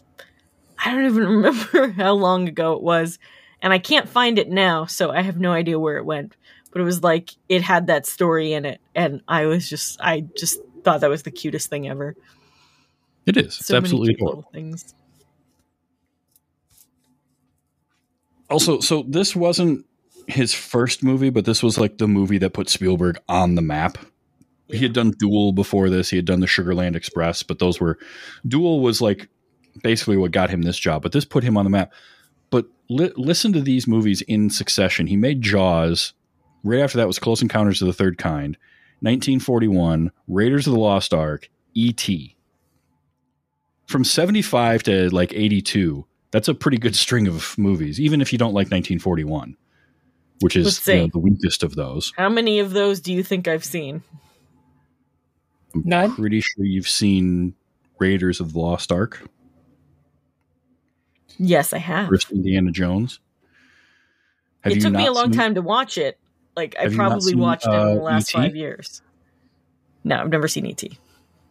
I don't even remember how long ago it was, and I can't find it now, so I have no idea where it went. But it was like it had that story in it, and I was just I just thought that was the cutest thing ever. It is. It's So absolutely many cute adorable. little things. Also, so this wasn't his first movie, but this was like the movie that put Spielberg on the map. He had done Duel before this. He had done the Sugarland Express, but those were Duel was like basically what got him this job, but this put him on the map. But li- listen to these movies in succession. He made Jaws. Right after that was Close Encounters of the Third Kind, 1941, Raiders of the Lost Ark, E.T. From 75 to like 82, that's a pretty good string of movies, even if you don't like 1941, which is see. you know, the weakest of those. How many of those do you think I've seen? I'm None? pretty sure you've seen Raiders of the Lost Ark, Yes, I have. first Indiana Jones. Have it took me a long seen- time to watch it. Like I Have you not probably seen, watched it in uh, the last E.T.? five years. No, I've never seen E ET.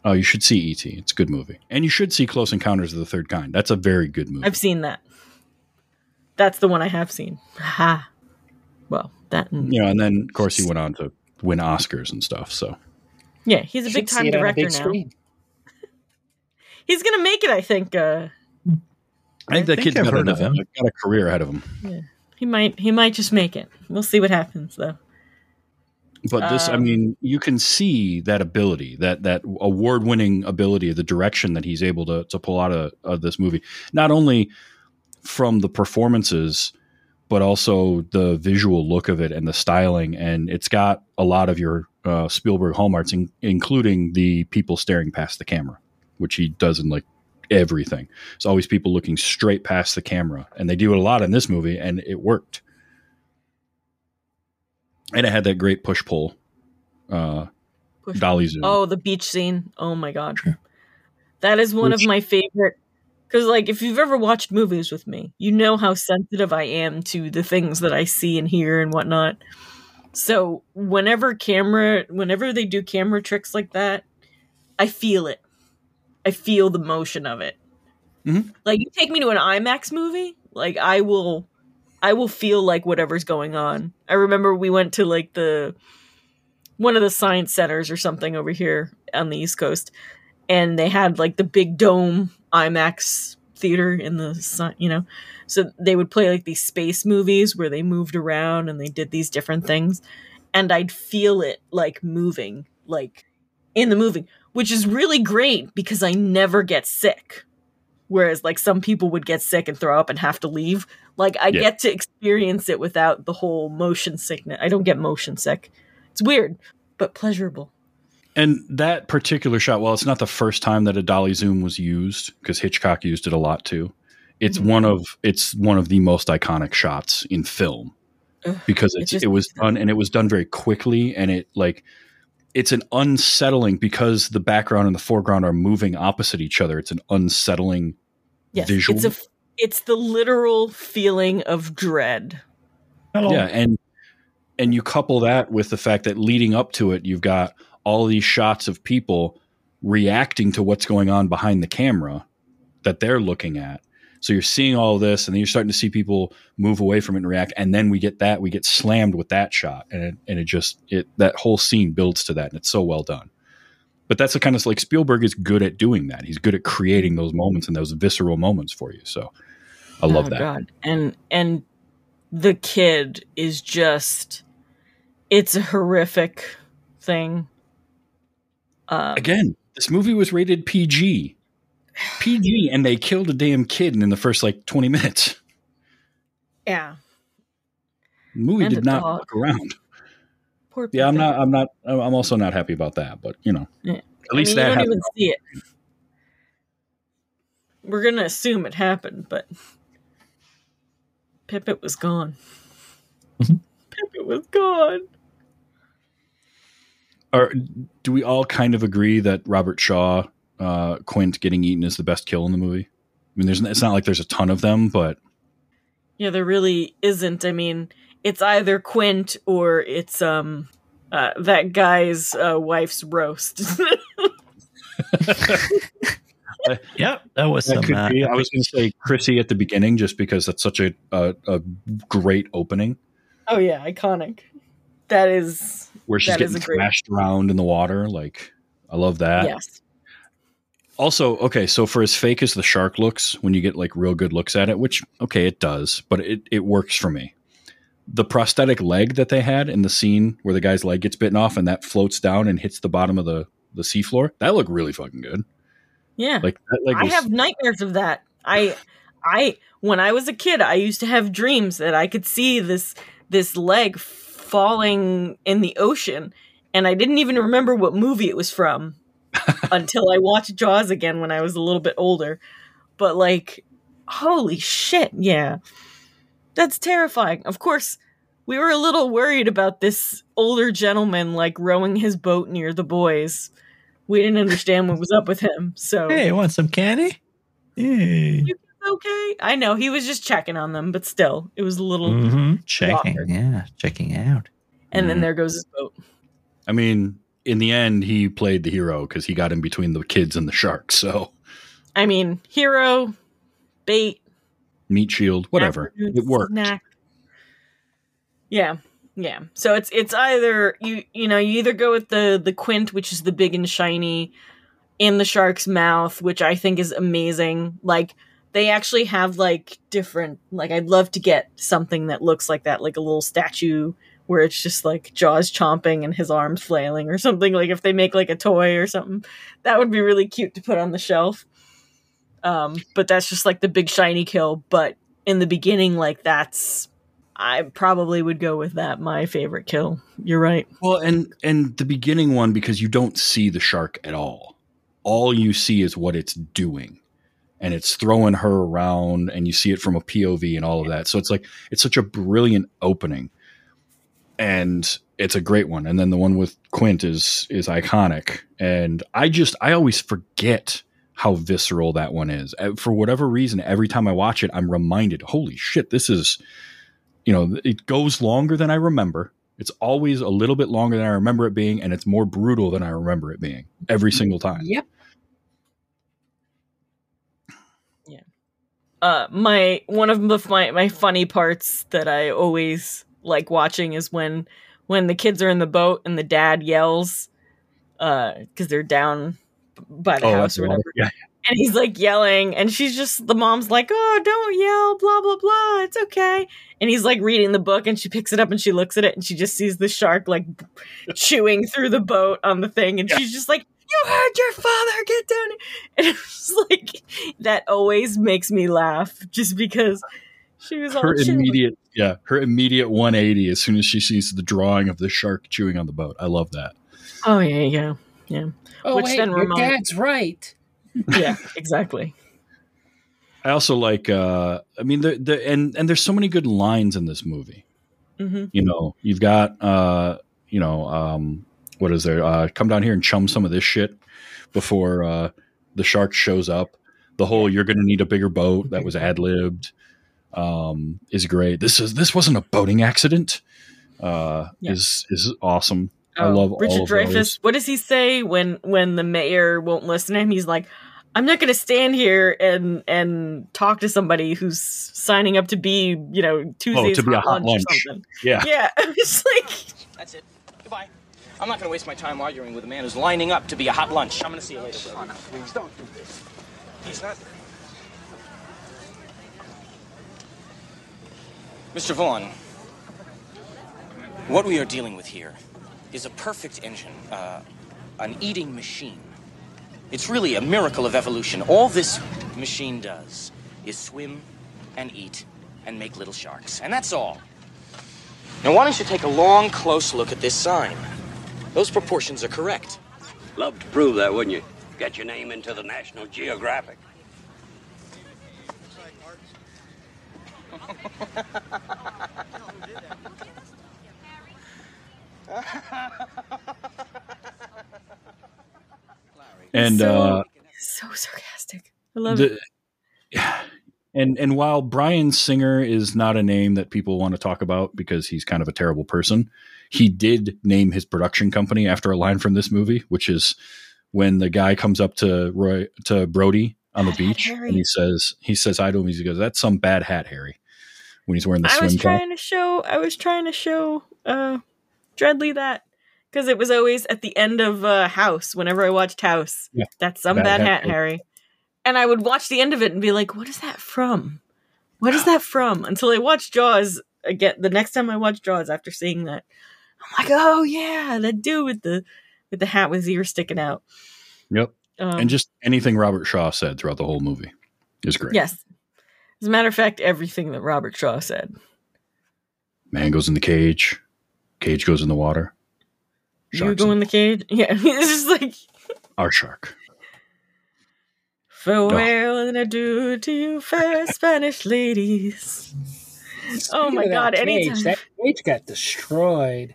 Oh, you should see E.T. It's a good movie, and you should see Close Encounters of the Third Kind. That's a very good movie. I've seen that. That's the one I have seen. Ha. Well, that. and- you know, and then of course he went on to win Oscars and stuff. So Yeah, he's a big time it a director big now. He's gonna make it, I think. Uh, I think that think kid's I've got, heard a, of him. got a career ahead of him. Yeah. he might. He might just make it. We'll see what happens, though. But this, I Um, mean, you can see that ability, that that award winning ability, the direction that he's able to to pull out of, of this movie, not only from the performances, but also the visual look of it and the styling, and it's got a lot of your uh, Spielberg hallmarks, in, including the people staring past the camera, which he does in like everything. It's always people looking straight past the camera, and they do it a lot in this movie, and it worked. And it had that great push pull, uh, Push- dolly zoom. Oh, the beach scene. Oh my god. Sure. That is one Which- of my favorite cuz like if you've ever watched movies with me, you know how sensitive I am to the things that I see and hear and whatnot. So, whenever camera whenever they do camera tricks like that, I feel it. I feel the motion of it. Mhm. Like you take me to an IMAX movie, like I will I will feel like whatever's going on. I remember we went to like the one of the science centers or something over here on the East Coast, and they had like the big dome IMAX theater in the sun, you know. So they would play like these space movies where they moved around and they did these different things, and I'd feel it like moving, like in the movie, which is really great because I never get sick. Whereas like some people would get sick and throw up and have to leave. Like I Yeah. get to experience it without the whole motion sickness. I don't get motion sick. It's weird, but pleasurable. And that particular shot, well, it's not the first time that a dolly zoom was used because Hitchcock used it a lot too. It's Mhm. one of it's one of the most iconic shots in film Ugh, because it it was done and it was done very quickly and it like it's an unsettling because the background and the foreground are moving opposite each other. It's an unsettling Yes, visual. it's a f- it's the literal feeling of dread. Hello. Yeah, and and you couple that with the fact that leading up to it, you've got all these shots of people reacting to what's going on behind the camera that they're looking at. So you're seeing all this, and then you're starting to see people move away from it and react, and then we get that we get slammed with that shot, and it, and it just it that whole scene builds to that, and it's so well done. But that's the kind of like Spielberg is good at doing that. He's good at creating those moments and those visceral moments for you. So I love oh, that. God. And and the kid is just it's a horrific thing. Um, Again, this movie was rated PG. PG, and they killed a damn kid in the first like 20 minutes. yeah. The movie And did not dog. look around. Poor Yeah, I'm not. I'm not. I'm also not happy about that. But you know, Yeah. at least I mean, that you don't happened. even see it. We're gonna assume it happened, but Pippet was gone. Mhm. Pippet was gone. Or do we all kind of agree that Robert Shaw, uh, Quint getting eaten is the best kill in the movie? I mean, there's. It's not like there's a ton of them, but Yeah, there really isn't. I mean, it's either Quint or it's um uh, that guy's uh, wife's roast. Yep, that was that some. uh. I was going to say Chrissy at the beginning, just because that's such a a, a great opening oh yeah, iconic. That is where she's That is getting a great- thrashed around in the water. Like, I love that. yes. Also, okay, so for as fake as the shark looks, when you get like real good looks at it, which okay, it does, but it, it works for me. The prosthetic leg that they had in the scene where the guy's leg gets bitten off and that floats down and hits the bottom of the the seafloor, that looked really fucking good. Yeah. Like that leg I was, have nightmares of that. I I when I was a kid, I used to have dreams that I could see this this leg falling in the ocean and I didn't even remember what movie it was from until I watched Jaws again when I was a little bit older. But like holy shit, yeah. That's terrifying. Of course, we were a little worried about this older gentleman like rowing his boat near the boys. We didn't understand what was up with him. So hey, want some candy? Hey. okay. I know he was just checking on them, but still, it was a little. hmm Checking, awkward. yeah, checking out. And then Mhm. there goes his boat. I mean, in the end, he played the hero because he got in between the kids and the sharks. So I mean, hero, bait, meat shield, whatever, it worked. snack. Yeah, yeah. So it's it's either you you know you either go with the the quint, which is the big and shiny, in the shark's mouth, which I think is amazing. Like they actually have like different. Like I'd love to get something that looks like that, like a little statue where it's just like jaws chomping and his arms flailing or something like if they make like a toy or something that would be really cute to put on the shelf um but that's just like the big shiny kill but in the beginning like that's i probably would go with that my favorite kill you're right Well, and and the beginning one because you don't see the shark at all. All you see is what it's doing. And it's throwing her around and you see it from a POV and all of that. So it's like it's such a brilliant opening. And it's a great one. And then the one with Quint is is iconic. And I just I always forget how visceral that one is. Uh, For whatever reason, every time I watch it, I'm reminded, holy shit, this is you know, it goes longer than I remember. It's always a little bit longer than I remember it being, and it's more brutal than I remember it being every single time. Yep. Yeah. Uh my one of the my, my funny parts that i always like watching is when when the kids are in the boat and the dad yells uh because they're down by the Oh, house or whatever. Yeah. and he's like yelling and she's just the mom's like oh don't yell blah blah blah it's okay. And he's like reading the book and she picks it up and she looks at it and she just sees the shark like chewing through the boat on the thing and Yeah. she's just like you heard your father get down and it's like that always makes me laugh just because she was Her immediate, yeah, her immediate 180 as soon as she sees the drawing of the shark chewing on the boat. I love that. oh yeah yeah yeah Oh Which wait, then your remind- dad's right. yeah exactly I also like. uh I mean, the the and and there's so many good lines in this movie. hmm You know, you've got, uh you know, um what is there? Uh Come down here and chum some of this shit before uh the shark shows up. The whole "you're going to need a bigger boat" that was ad libbed um, is great. This is this wasn't a boating accident. Uh, Yeah. Is is awesome. I Oh, love Richard of Dreyfuss. those. What does he say when when the mayor won't listen to him? He's like, "I'm not going to stand here and and talk to somebody who's signing up to be, you know, Tuesday's Oh, to be a hot or lunch. something." Yeah. Yeah, it's like, That's it. Goodbye. I'm not going to waste my time arguing with a man who's lining up to be a hot lunch. I'm going to see you later. Please don't do this. He's not. Mr. Vaughn, what we are dealing with here is a perfect engine, uh, an eating machine. It's really a miracle of evolution. All this machine does is swim and eat and make little sharks. And that's all. Now, why don't you take a long, close look at this sign? Those proportions are correct. Love to prove that, wouldn't you? Get your name into the National Geographic. And So- uh, So sarcastic. I love it. and and while Bryan Singer is not a name that people want to talk about because he's kind of a terrible person, he did name his production company after a line from this movie, which is when the guy comes up to Roy to Brody on the beach Harry. and he says he says hi to him. He goes, "That's some bad hat, Harry." When he's wearing the I was trying to show I was trying to show uh Dreadly that because it was always at the end of uh House whenever I watched House. Yeah. That's some Bad bad, Hat hat, Harry. Harry. And I would watch the end of it and be like, what is that from? What is that from? Until I watched Jaws again the next time I watched Jaws after seeing that. I'm like, oh yeah, that dude with the with the hat with his ear sticking out. Yep. Um, and just anything Robert Shaw said throughout the whole movie is great. yes. As a matter of fact, everything that Robert Shaw said. Man goes in the cage. Cage goes in the water. you go in- in the cage? Yeah. it's just like Our shark. Farewell and adieu to you, fair Spanish ladies. Oh my God, cage, anytime- that cage got destroyed.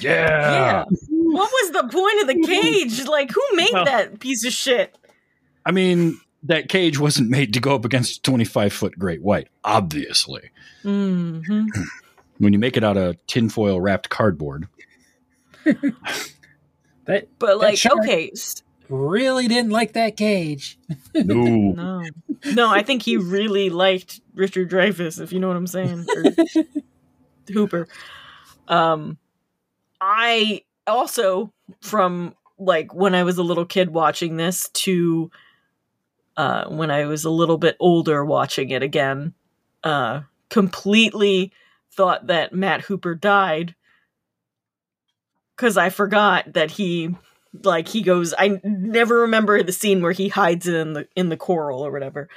Yeah. Yeah. What was the point of the cage? Like, who made Well- that piece of shit? I mean, that cage wasn't made to go up against a 25 foot great white, obviously. hmm When you make it out of tinfoil wrapped cardboard, That But like, shark- okay, really didn't like that cage. no. no, no. I think he really liked Richard Dreyfuss, if you know what I'm saying, or Hooper. Um, I also from like when I was a little kid watching this to uh, when I was a little bit older watching it again, uh, completely thought that Matt Hooper died because I forgot that he like he goes. I never remember the scene where he hides in the in the coral or whatever.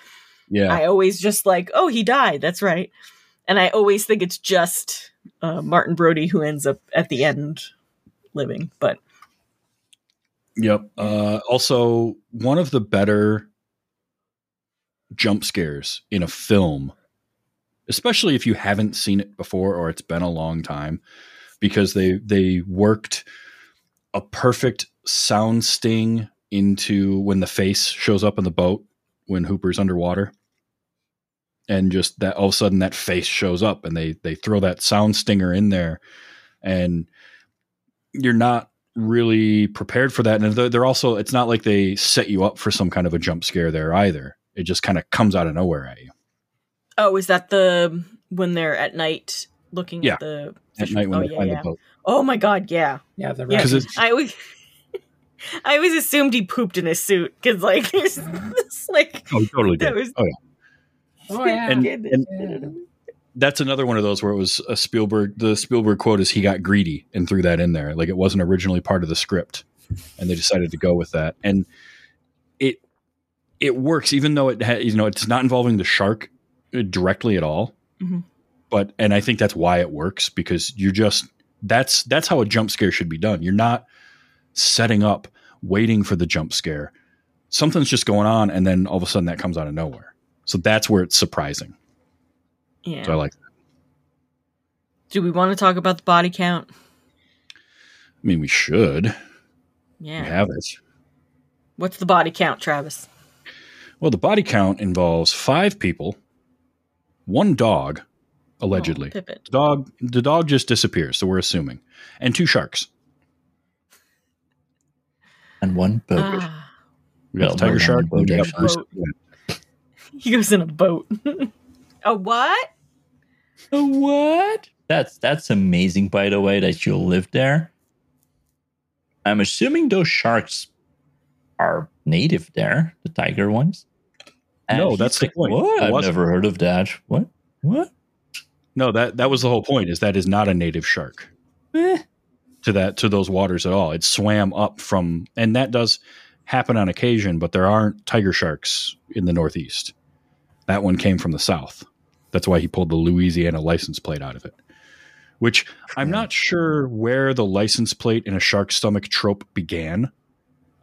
Yeah. I always just like, oh, he died. That's right. And I always think it's just uh, Martin Brody who ends up at the end living. But Yep. Uh, also, one of the better jump scares in a film, especially if you haven't seen it before or it's been a long time, because they they worked a perfect sound sting into when the face shows up in the boat when Hooper's underwater. And just that all of a sudden that face shows up and they they throw that sound stinger in there and you're not really prepared for that and they're, also it's not like they set you up for some kind of a jump scare there either it just kind of comes out of nowhere at you oh, is that the when they're at night looking Yeah. at the at fish- night when oh, they yeah, find yeah. the boat Oh my god, yeah. Yeah, the Yeah. because it's I always I always assumed he pooped in his suit because like there's this like oh totally did was- oh yeah Oh yeah. and, and that's another one of those where it was a Spielberg. The Spielberg quote is he got greedy and threw that in there. Like it wasn't originally part of the script, and they decided to go with that. And it it works, even though it ha- you know it's not involving the shark uh, directly at all. Mhm. But and I think that's why it works because you're just that's that's how a jump scare should be done. You're not setting up, waiting for the jump scare. Something's just going on, and then all of a sudden that comes out of nowhere. So that's where it's surprising. yeah. So I like. Do we want to talk about the body count? I mean, we should. Yeah. We have it. What's the body count, Travis? Well, the body count involves five people, one dog, allegedly. Oh, Pippin. the dog, the dog just disappears, so we're assuming, and two sharks. And one boat. Ah, We got Well, tiger shark. one we got boat, Bruce- he goes in a boat. a what? A what? That's that's amazing, by the way, that you live there. I'm assuming those sharks are native there, the tiger ones. No, he's that's the point. What? I've never heard of that. What? What? No, that that was the whole point. Is that is not a native shark Eh, to that to those waters at all. It swam up from, and that does happen on occasion, but there aren't tiger sharks in the Northeast. That one came from the South. That's why he pulled the Louisiana license plate out of it. Which I'm not sure where the license plate in a shark stomach trope began.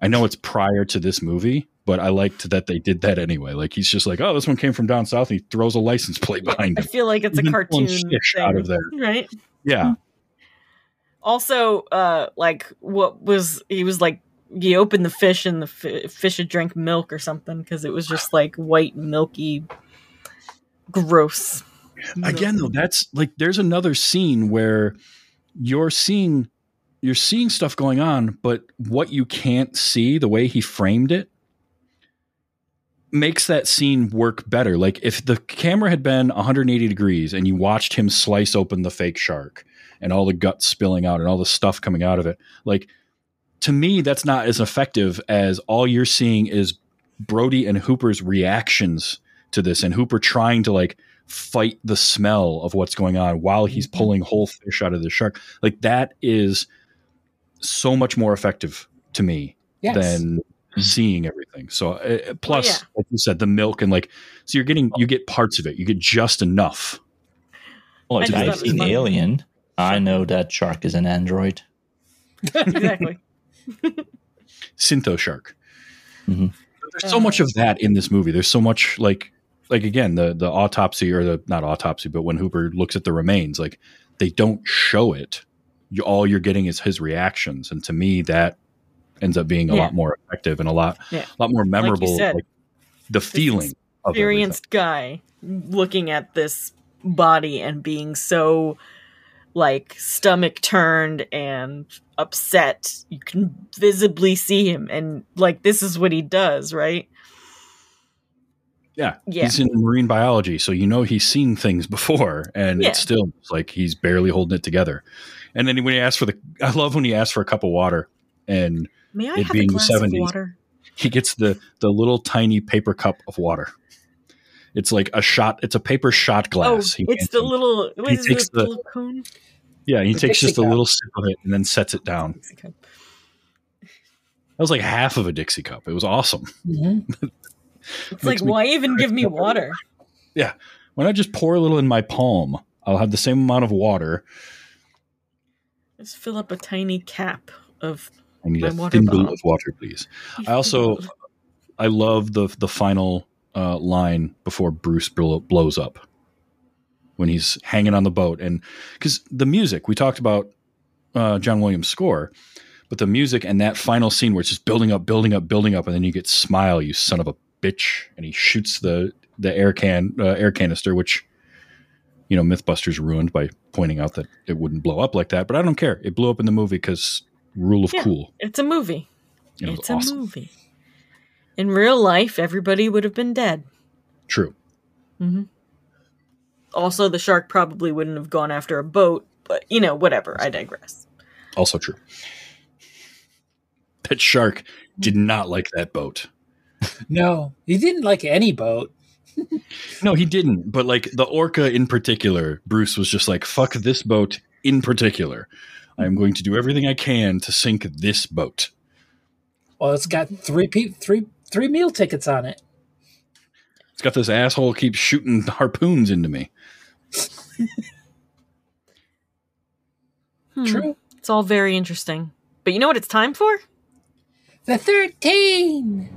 I know it's prior to this movie, but I liked that they did that anyway. Like he's just like, oh, this one came from down south, and he throws a license plate behind him. I feel like it's a Even pulling cartoon thing, out of there. right? Yeah, Also, uh, like what was he was like? He opened the fish and the f- fish had drank milk or something because it was just like white, milky, gross. again though that's like there's another scene where you're seeing you're seeing stuff going on but what you can't see the way he framed it makes that scene work better like if the camera had been 180 degrees and you watched him slice open the fake shark and all the guts spilling out and all the stuff coming out of it like to me that's not as effective as all you're seeing is brody and hooper's reactions to this and hooper trying to like fight the smell of what's going on while he's Mhm. pulling whole fish out of the shark. Like that is so much more effective to me Yes. than seeing everything. So uh, plus, yeah. like you said, the milk and like so you're getting you get parts of it. You get just enough. Well, I if just I've thought it was seen funny. Alien, I know that shark is an android. exactly. Syntho shark. Mhm. But There's so much of that in this movie. There's so much like like again the the autopsy or the not autopsy, but when Hooper looks at the remains, like they don't show it. You, all you're getting is his reactions, and to me that ends up being a Yeah. lot more effective and a lot Yeah. lot more memorable. said, like, the feeling of. Experienced guy looking at this body and being so like stomach turned and upset. You can visibly see him, and like this is what he does, right? Yeah. Yeah. He's in marine biology, so you know he's seen things before, and Yeah. it's still like he's barely holding it together. And then when he asks for the, I love when he asks for a cup of water, and May I It have a being the glass of 70s. water? he gets the the little tiny paper cup of water. It's like a shot. It's a paper shot glass. oh, He it's hands the him. little. What is takes it? the- The little cone. yeah. He the takes Dixie just a little sip of it and then sets it down. That was like half of a Dixie cup. It was awesome. Mhm. It's like, why even give me water? Yeah, why not just pour a little in my palm? I'll have the same amount of water. Just fill up a tiny cap of. I need My a thimble bottle. of water, please. I also I love the the final uh, line before Bruce blow, blows up when he's hanging on the boat, and because the music we talked about uh, John Williams' score, but the music and that final scene where it's just building up, building up, building up, and then you get smile, you son of a bitch, and he shoots the the air can uh, air canister, which you know MythBusters ruined by pointing out that it wouldn't blow up like that, but I don't care. It blew up in the movie because rule of Yeah. cool. It's a movie. It it's awesome. a movie. In real life, everybody would have been dead. True. hmm Also, the shark probably wouldn't have gone after a boat, but you know, whatever. I digress. Also true. That shark did not like that boat. No, he didn't like any boat. No, he didn't. But like the orca in particular, Bruce was just like, fuck this boat in particular. I am going to do everything I can to sink this boat. Well, it's got three pe- three three meal tickets on it. It's got this asshole keeps shooting harpoons into me. Hmm. True. It's all very interesting. But you know what it's time for? The thirteen.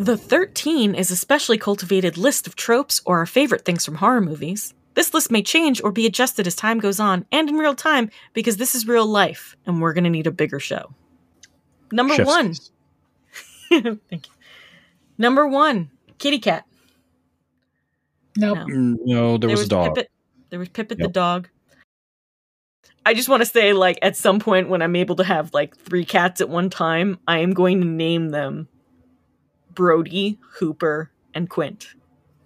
The 13 is a specially cultivated list of tropes or our favorite things from horror movies. This list may change or be adjusted as time goes on and in real time because this is real life and we're going to need a bigger show. Number Chef's one. Thank you. Number one, kitty cat. Nope. No. Mm, No, there, was, a dog. Pippet. There was Pippet the dog. I just want to say, like, at some point when I'm able to have like three cats at one time, I am going to name them Brody, Hooper, and Quint.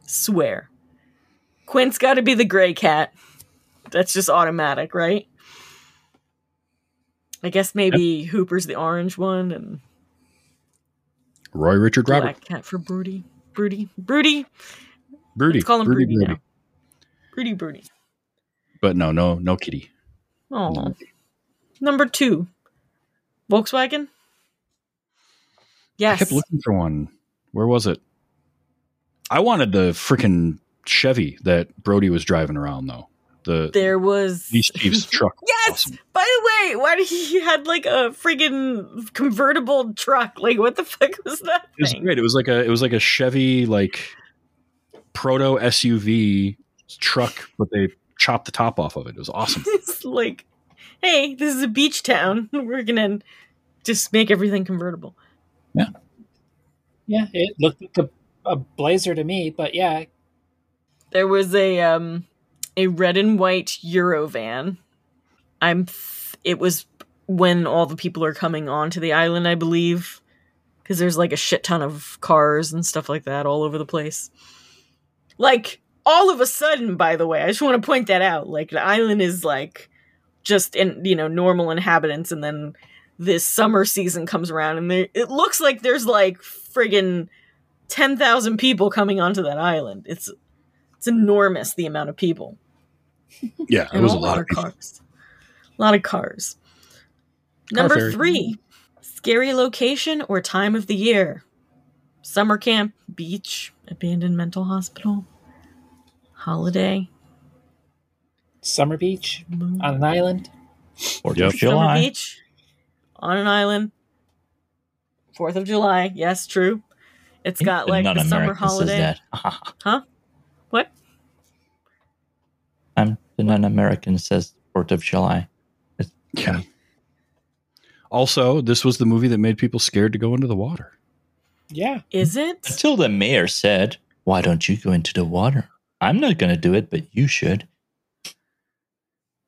Swear. Quint's got to be the gray cat. that's just automatic, right? I guess maybe Hooper's the orange one and Roy Richard Robert. Black Cat for Broody. Broody. Broody. Broody. Let's call him Broody, Broody, Broody. Broody Broody. But no, no, no kitty. Oh. Number two. Volkswagen? I Yes. kept looking for one. Where was it? I wanted the freaking Chevy that Brody was driving around though. The there was Police Chief's truck. Yes. awesome. By the way, why did he had like a freaking convertible truck? Like, what the fuck was that It was thing? great. It was like a it was like a Chevy like proto SUV truck, but they chopped the top off of it. It was awesome. It's like, hey, this is a beach town. We're gonna just make everything convertible. Yeah, it looked like a, a blazer to me, but yeah, There was a um a red and white Eurovan. I'm. Th- it was when all the people are coming onto the island, I believe, because there's like a shit ton of cars and stuff like that all over the place. Like all of a sudden, by the way, I just want to point that out. Like the island is like just in you know normal inhabitants, and then this summer season comes around, and there it looks like there's like friggin' ten thousand people coming onto that island. It's it's enormous the amount of people. Yeah, it was a all lot of cars. A lot of cars. Car Number ferry. three, scary location or time of the year. Summer camp, beach, abandoned mental hospital, holiday, Summer Beach on an island. Fourth Yep. of July. summer beach, on an island, Fourth of July. Yes, true. It's got like the summer Non-American says holiday. that. Huh? What? I'm the non-American says Fourth of July. It's Yeah. Also, this was the movie that made people scared to go into the water. Yeah, Is it? Until the mayor said, "Why don't you go into the water?" I'm not going to do it, but you should.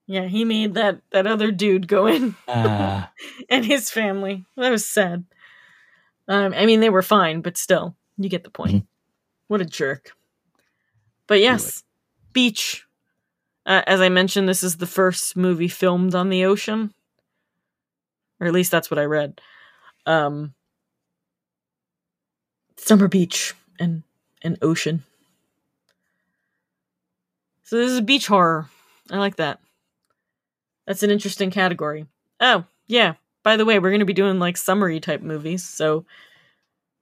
Yeah, he made that that other dude go in. Ah, and his family. That was sad. Um, I mean, they were fine, but still, you get the point. Mhm. What a jerk. But yes, beach. Uh, as I mentioned, this is the first movie filmed on the ocean, or at least that's what I read. Um, summer beach and and ocean. So this is beach horror. I like that. That's an interesting category. Oh, yeah. By the way, we're going to be doing like summary type movies, so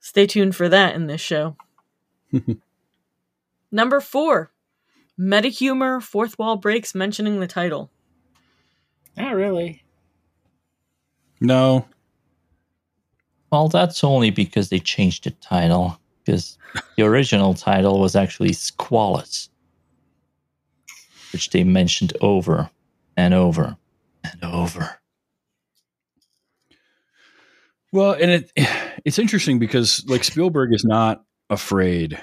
stay tuned for that in this show. Number four, meta humor, fourth wall breaks mentioning the title. not really. No, well, that's only because they changed the title. Because the original title was actually Squalus, which they mentioned over and over and over. Well, and it it's interesting because like Spielberg is not afraid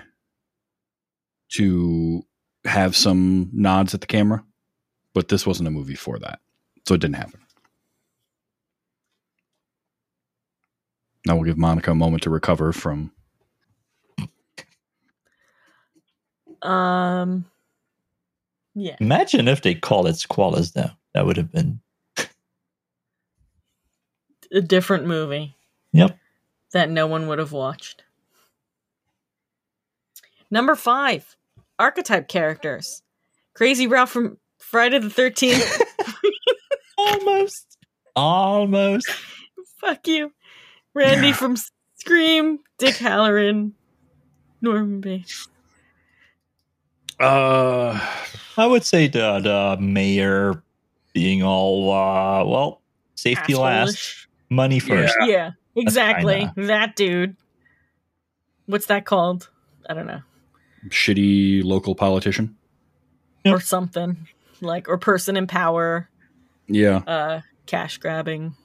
to have some nods at the camera, but this wasn't a movie for that. So it didn't happen. Now we'll give Monica a moment to recover from Um, yeah, Imagine if they called it Squalus, though. That would have been. a different movie Yep. that no one would have watched. Number five, archetype characters. Crazy Ralph from Friday the 13th. Almost. Almost. Fuck you. Randy Yeah. from Scream, Dick Hallorann, Norman Bates. uh I would say the, the mayor being all, uh, well, safety last, Asshole-ish. money first. Yeah, exactly. That dude. What's that called? I don't know. shitty local politician. Yep. Or something. Like, or person in power, Yeah. uh, cash grabbing.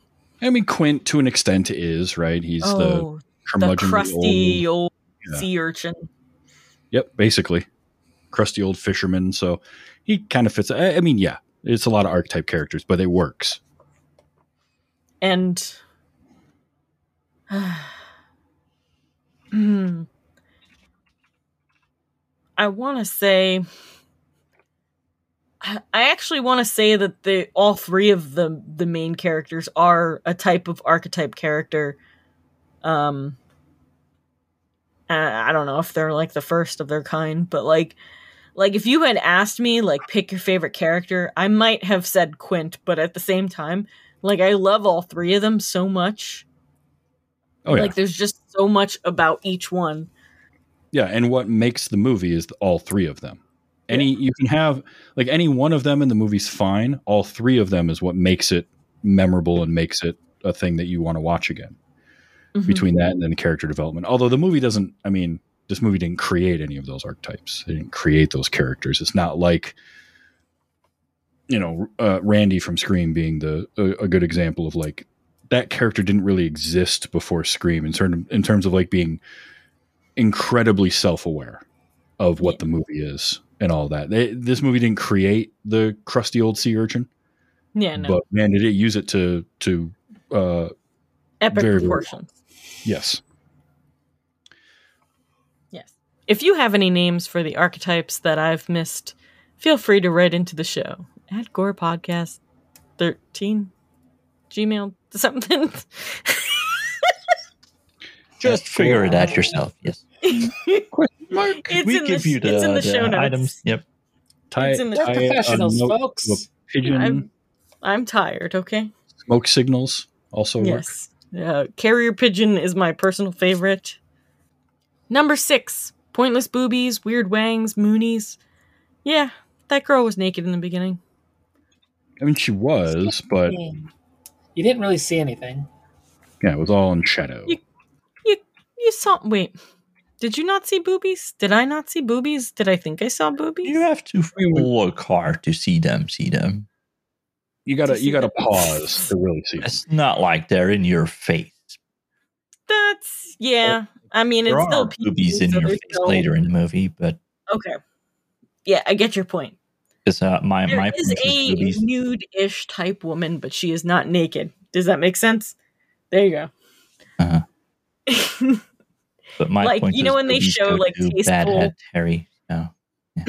I mean Quint to an extent is, right? He's the oh, the, curmudgeonly crusty old, Yeah. sea urchin. Yep, basically. Crusty old fisherman. So he kind of fits. I, I mean, yeah, it's a lot of archetype characters, but it works. And Hmm. I want to say I actually want to say that the all three of the the main characters are a type of archetype character. Um, I I don't know if they're like the first of their kind, but like, like if you had asked me like pick your favorite character, I might have said Quint, but at the same time, like I love all three of them so much. Oh yeah, Like there's just so much about each one. yeah. And what makes the movie is all three of them. Any you can have like any one of them in the movie's fine. All three of them is what makes it memorable and makes it a thing that you want to watch again. Mhm. Between that and then character development, although the movie doesn't. I mean, this movie didn't create any of those archetypes. They didn't create those characters. It's not like you know uh, Randy from Scream being the a, a good example of like that character didn't really exist before Scream in terms in terms of like being incredibly self aware of what the movie is and all that. They, this movie didn't create the crusty old sea urchin, yeah, no, but man, did it use it to to uh, epic very, very proportions. yes. Yes. If you have any names for the archetypes that I've missed, feel free to write into the show at Gore Podcast 13 Gmail something. Just figure it out yourself. Yes. It's we in give the, you the, it's in the, the show notes. items. Yep. Tie, It's in the- We're tie professionals, folks. pigeon I'm, I'm tired, okay? smoke signals also work. Yes. Uh, carrier pigeon is my personal favorite. Number six, pointless boobies, weird wangs, moonies. Yeah, that girl was naked in the beginning. I mean, she was, but You didn't really see anything. yeah, it was all in shadow. You- You you saw wait. Did you not see boobies? Did I not see boobies? Did I think I saw boobies? You have to look hard to see them. See them. You gotta To you gotta the- pause to really see. It's not like they're in your face. That's yeah. I mean, There it's still are boobies in so your face still- later in the movie, but Okay. Yeah, I get your point. Because uh, my There my is point is a boobies. nude-ish type woman, but she is not naked. Does that make sense? There you go. Uh-huh. But my like, point you know when they show, like, tasteful- head Harry. No.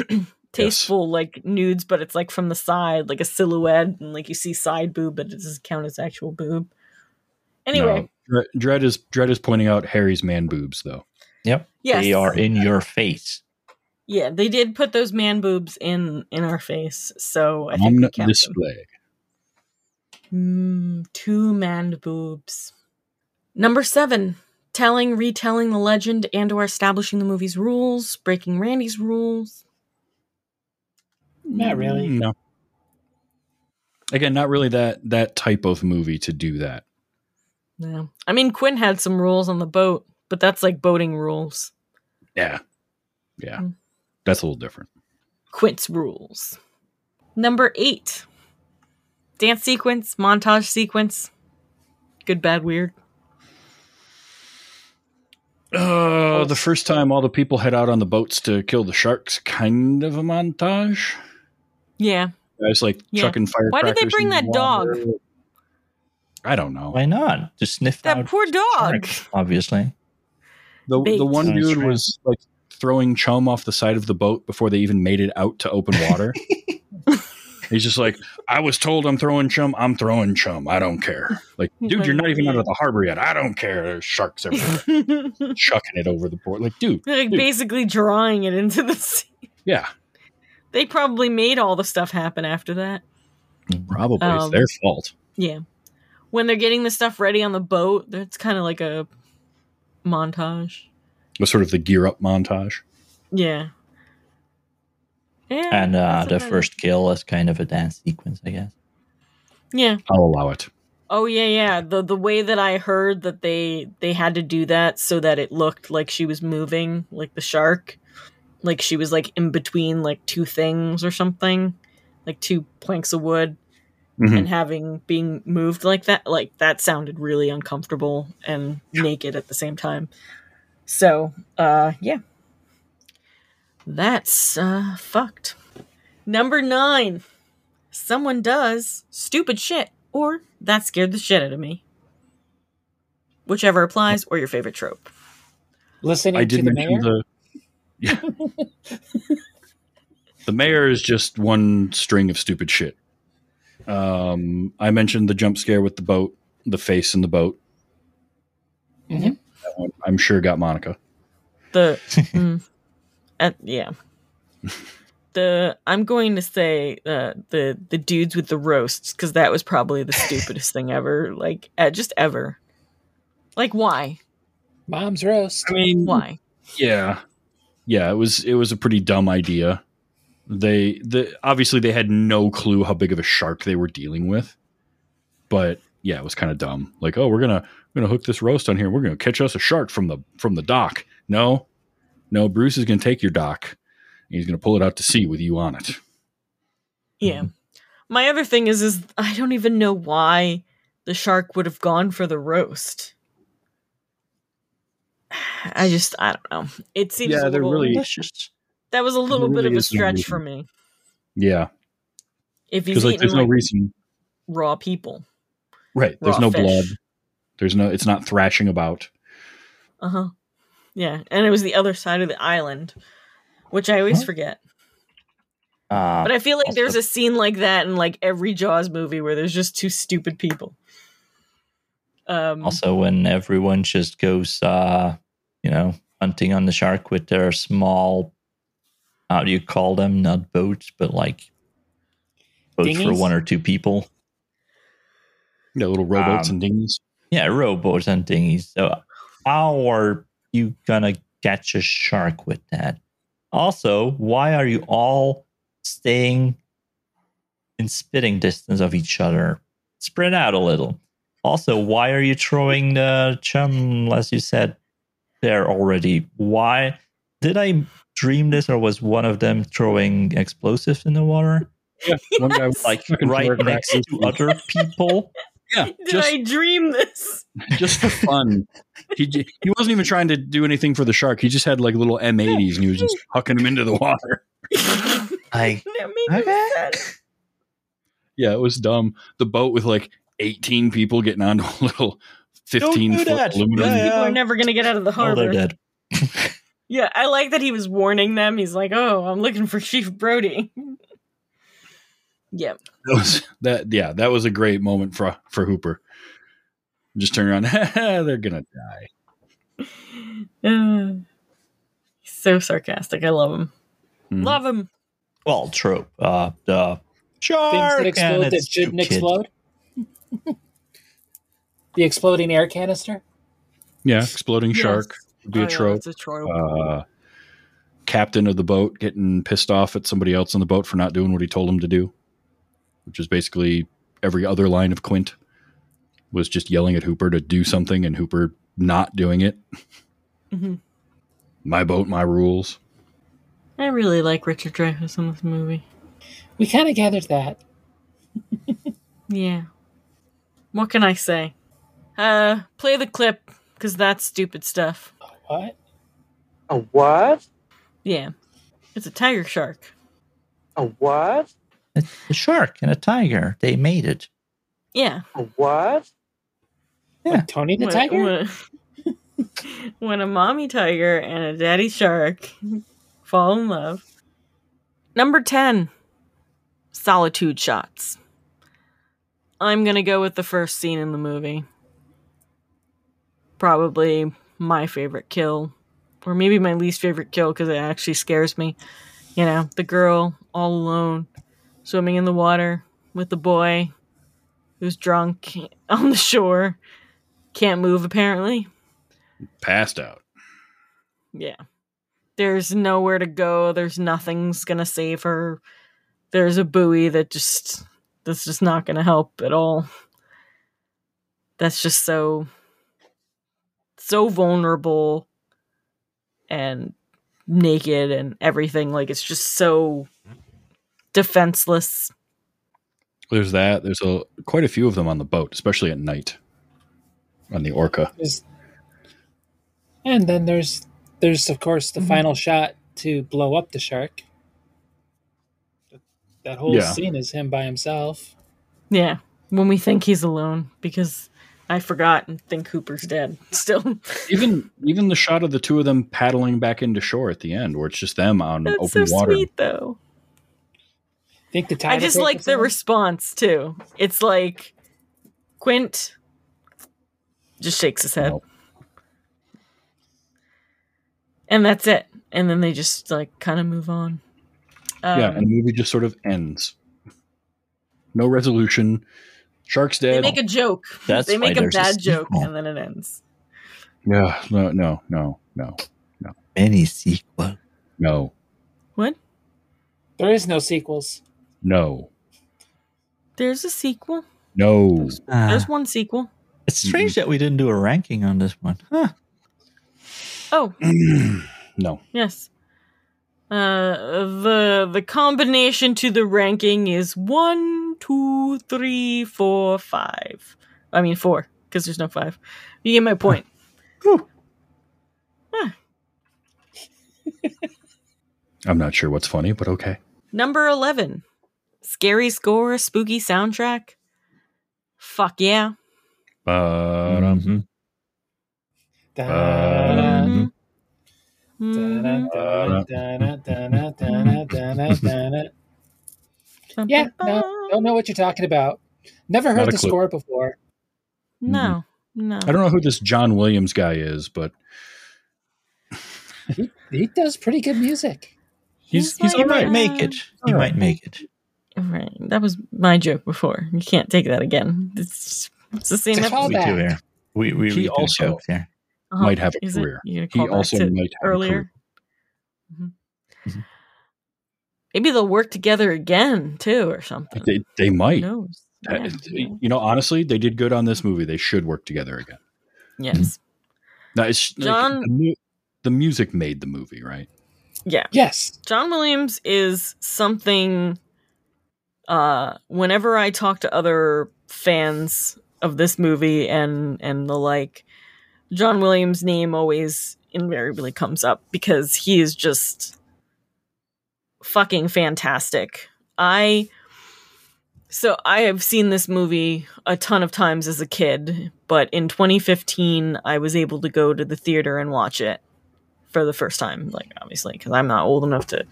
Tasteful like nudes, but it's like from the side, like a silhouette, and like you see side boob, but it doesn't count as actual boob. Anyway, No, Dread is Dread is pointing out Harry's man boobs though. Yep. yes, They are in your face. Yeah, they did put those man boobs in in our face, so I think On we count them. display. Mm, two man boobs. Number seven, telling, retelling the legend, and or establishing the movie's rules, breaking Randy's rules. Not really. No. Again, not really that that type of movie to do that. No, I mean Quint had some rules on the boat, but that's like boating rules. Yeah. Yeah. Mm. That's a little different. Quint's rules. Number eight, dance sequence, montage sequence. Good, bad, weird. Uh, the first time all the people head out on the boats to kill the sharks, kind of a montage. Yeah, Guys like Yeah. chucking firecrackers. Why did they bring in the that dog? I don't know. Why not? Just sniff that out poor dog. sharks, obviously. The Bait. the one dude was like throwing chum off the side of the boat before they even made it out to open water. He's just like, I was told I'm throwing chum. I'm throwing chum. I don't care. Like, dude, you're not even out of the harbor yet. I don't care. There's sharks everywhere. Chucking it over the board. Like, dude, like Dude. basically drawing it into the sea. yeah, They probably made all the stuff happen after that. probably Um, it's their fault. Yeah. When they're getting the stuff ready on the boat, it's kind of like a montage. It was sort of the gear up montage. Yeah. Yeah. And uh, the about it. first kill is kind of a dance sequence, I guess. Yeah. I'll allow it. Oh yeah, yeah. The the way that I heard that they they had to do that so that it looked like she was moving, like the shark, like she was like in between like two things or something, like two planks of wood, Mhm. and having being moved like that, like that sounded really uncomfortable and naked at the same time. So, uh, yeah, that's uh fucked. Number nine, someone does stupid shit, or that scared the shit out of me. Whichever applies, or your favorite trope. Listening I to the mayor. the. Yeah. the mayor is just one string of stupid shit. Um, I mentioned the jump scare with the boat, the face in the boat. Mhm. That one, I'm sure got Monica. The mm, uh, yeah. The I'm going to say uh, the the dudes with the roasts because that was probably the stupidest thing ever. Like uh, just ever. Like why? Mom's roast. I mean, Why? Yeah, yeah. It was it was a pretty dumb idea. They the obviously they had no clue how big of a shark they were dealing with, but yeah, it was kind of dumb. Like, oh, we're gonna we're gonna hook this roast on here. We're gonna catch us a shark from the from the dock. No, no. Bruce is gonna take your dock. And he's gonna pull it out to sea with you on it. Yeah. Mm-hmm. My other thing is is I don't even know why the shark would have gone for the roast. I just I don't know. It seems Yeah, a they're little, really- Delicious. that was a little bit of a is no stretch for me. Yeah, If he's because like eating there's like, no reason. raw people. Right. There's no fish. blood. There's no. It's not thrashing about. Uh huh. Yeah, and it was the other side of the island, which I always Huh? forget. Uh, But I feel like also- there's a scene like that in like every Jaws movie where there's just two stupid people. Um, also, when everyone just goes, uh, you know, hunting on the shark with their small, how do you call them? Not boats, but like boats for one or two people. Yeah, little rowboats Um, and dinghies. Yeah, rowboats and dinghies. So, how are you gonna catch a shark with that? Also, why are you all staying in spitting distance of each other? Spread out a little. Also, why are you throwing the chum, as you said, there already? Why did I dream this, or was one of them throwing explosives in the water, Yeah, one guy was like right next to other people? Yeah, Did just I dream this? just for fun. He he wasn't even trying to do anything for the shark. He just had like little M80s and he was just hucking them into the water. I that made no Okay. Yeah, it was dumb. The boat with like 18 people getting onto a little 15 do foot that. aluminum. Yeah, People are never gonna get out of the oh, harbor. they're dead. Yeah, I like that he was warning them. He's like, "Oh, I'm looking for Chief Brody." Yeah, That was that. Yeah, that was a great moment for for Hooper. Just turn around. They're gonna die. Uh, he's so sarcastic. I love him. Mhm. Love him. well, trope. Uh, the Things shark that explode and that shouldn't explode. the exploding air canister. Yeah, exploding Yes. shark would be Oh, a trope. It's a trope. uh, captain of the boat getting pissed off at somebody else on the boat for not doing what he told him to do, which is basically every other line of Quint was just yelling at Hooper to do something and Hooper not doing it. Mhm. My boat, my rules. I really like Richard Dreyfuss in this movie. We kind of gathered that. Yeah. What can I say? Uh, play the clip because that's stupid stuff. A What? A what? Yeah, it's a tiger shark. A what? It's a shark and a tiger. They made it. Yeah. What? Yeah. Like Tony the When- Tiger? When, when a mommy tiger and a daddy shark fall in love. Number 10 Solitude shots. I'm going to go with the first scene in the movie. Probably my favorite kill, or maybe my least favorite kill because it actually scares me. You know, the girl all alone swimming in the water with the boy who's drunk on the shore can't move apparently. Passed out. Yeah. There's nowhere to go. There's nothing's gonna save her. There's a buoy that just that's just not gonna help at all. That's just so so vulnerable and naked and everything. Like it's just so defenseless. There's that. There's a quite a few of them on the boat, especially at night on the Orca. There's- and then there's there's of course the Mhm. final shot to blow up the shark. That whole Yeah. scene is him by himself. Yeah. When we think he's alone, because I forgot and think Hooper's dead. Still. Even even the shot of the two of them paddling back into shore at the end, where it's just them on That's open so water. sweet though. Think the I just like the in response too. It's like Quint just shakes his head. No. And that's it. And then they just like kind of move on. Um, yeah, and the movie just sort of ends. No resolution. Shark's dead. they make a joke. That's they make a there's a bad joke sequel. and then it ends. yeah, no, no, no, no, no, Any sequel. no, What? There is no sequels. No, There's a sequel. no. Ah, There's one sequel. it's strange that we didn't do a ranking on this one. Huh. Oh, no. yes. Uh, the the combination to the ranking is one, two, three, four, five. I mean four, because there's no five. You get my point. Huh. I'm not sure what's funny, but okay. Number eleven, Scary score, spooky soundtrack. Fuck yeah. Mm-hmm. Yeah, no, don't know what you're talking about. Never heard the clue. score before. No, mm-hmm. no. I don't know who this John Williams guy is, but he, he does pretty good music. he's he's, all right. might make it. He might make it. Right. That was my joke before. You can't take that again. It's, it's the same It's episode. We do back. here. We we He also- jokes here. Uh-huh. Might have a Is career. You gonna He also might have a earlier. career. Mhm. Mhm. Maybe they'll work together again too, or something. They they Who might. knows? Yeah. You know, honestly, they did good on this movie. They should work together again. Yes. Now, it's like, John- the, mu- the music made the movie, right? Yeah. Yes. John Williams is something uh whenever I talk to other fans of this movie and and the like John Williams name always invariably comes up because he is just fucking fantastic. I so I have seen this movie a ton of times as a kid, but in 2015 I was able to go to the theater and watch it for the first time, like obviously because I'm not old enough to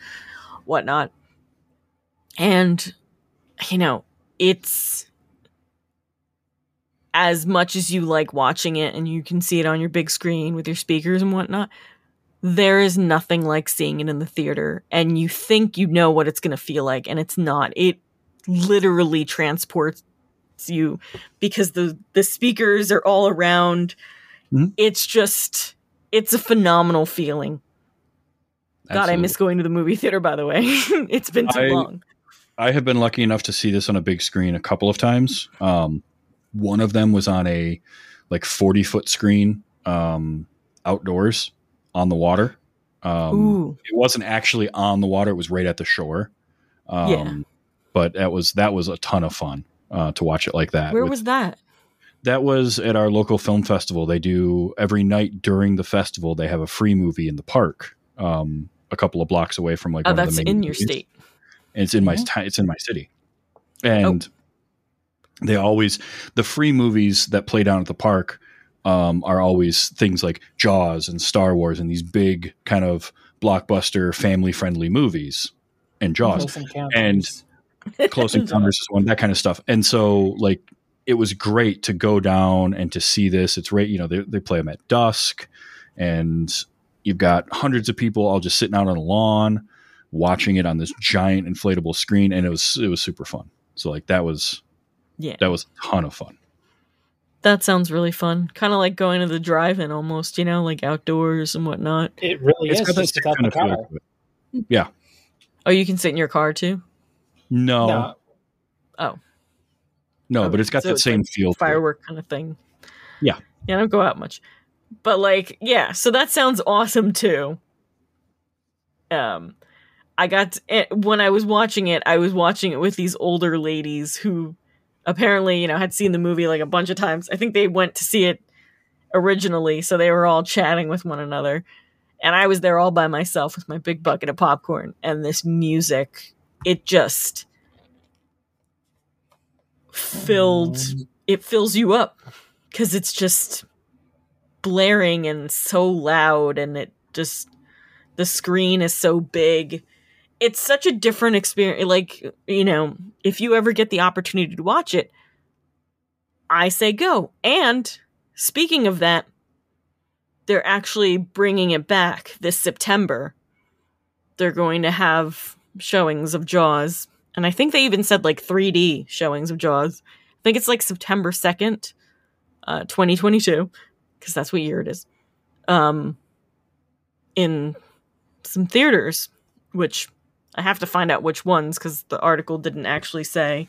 whatnot. And you know, it's as much as you like watching it and you can see it on your big screen with your speakers and whatnot, there is nothing like seeing it in the theater and you think you know what it's going to feel like and it's not. It literally transports you because the the speakers are all around. Mhm. It's just it's a phenomenal feeling. God, I miss going to the movie theater by the way. it's been too I- long. I have been lucky enough to see this on a big screen a couple of times. Um, one of them was on a like 40 foot screen um, outdoors on the water. Um, it wasn't actually on the water; it was right at the shore. Um, Yeah. But that was that was a ton of fun uh, to watch it like that. Where with- was that? that was at our local film festival. They do every night during the festival. They have a free movie in the park, um, a couple of blocks away from like Oh, that's in your state. And it's in my Mhm. ti- it's in my city, and they always the free movies that play down at the park um, are always things like Jaws and Star Wars and these big kind of blockbuster family friendly movies and Jaws. Close Encounters. Close Encounters is one, that kind of stuff. And so, like, it was great to go down and to see this. It's right, you know, they, they play them at dusk, and you've got hundreds of people all just sitting out on a lawn watching it on this giant inflatable screen, and it was it was super fun. So, like, that was Yeah. that was a ton of fun. That sounds really fun. Kind of like going to the drive-in almost, you know, like outdoors and whatnot. It really It's is got just kind of feel car. to it. Oh, you can sit in your car too? No, No. Oh. no, Oh, but it's got so that it's same like feel. Firework kind of thing. Yeah. Yeah, I don't go out much. But like, yeah, so that sounds awesome too. Um I got eh, when I was watching it, I was watching it with these older ladies who apparently, you know, had seen the movie like a bunch of times. I think they went to see it originally, so they were all chatting with one another. And I was there all by myself with my big bucket of popcorn and this music. It just filled it fills you up because it's just blaring and so loud and it just the screen is so big it's such a different experience. Like, you know, if you ever get the opportunity to watch it, I say go. And speaking of that, they're actually bringing it back this September. They're going to have showings of Jaws. And I think they even said like 3D showings of Jaws. I think it's like September 2nd, uh, 2022, because that's what year it is. Um, in some theaters, which I have to find out which ones because the article didn't actually say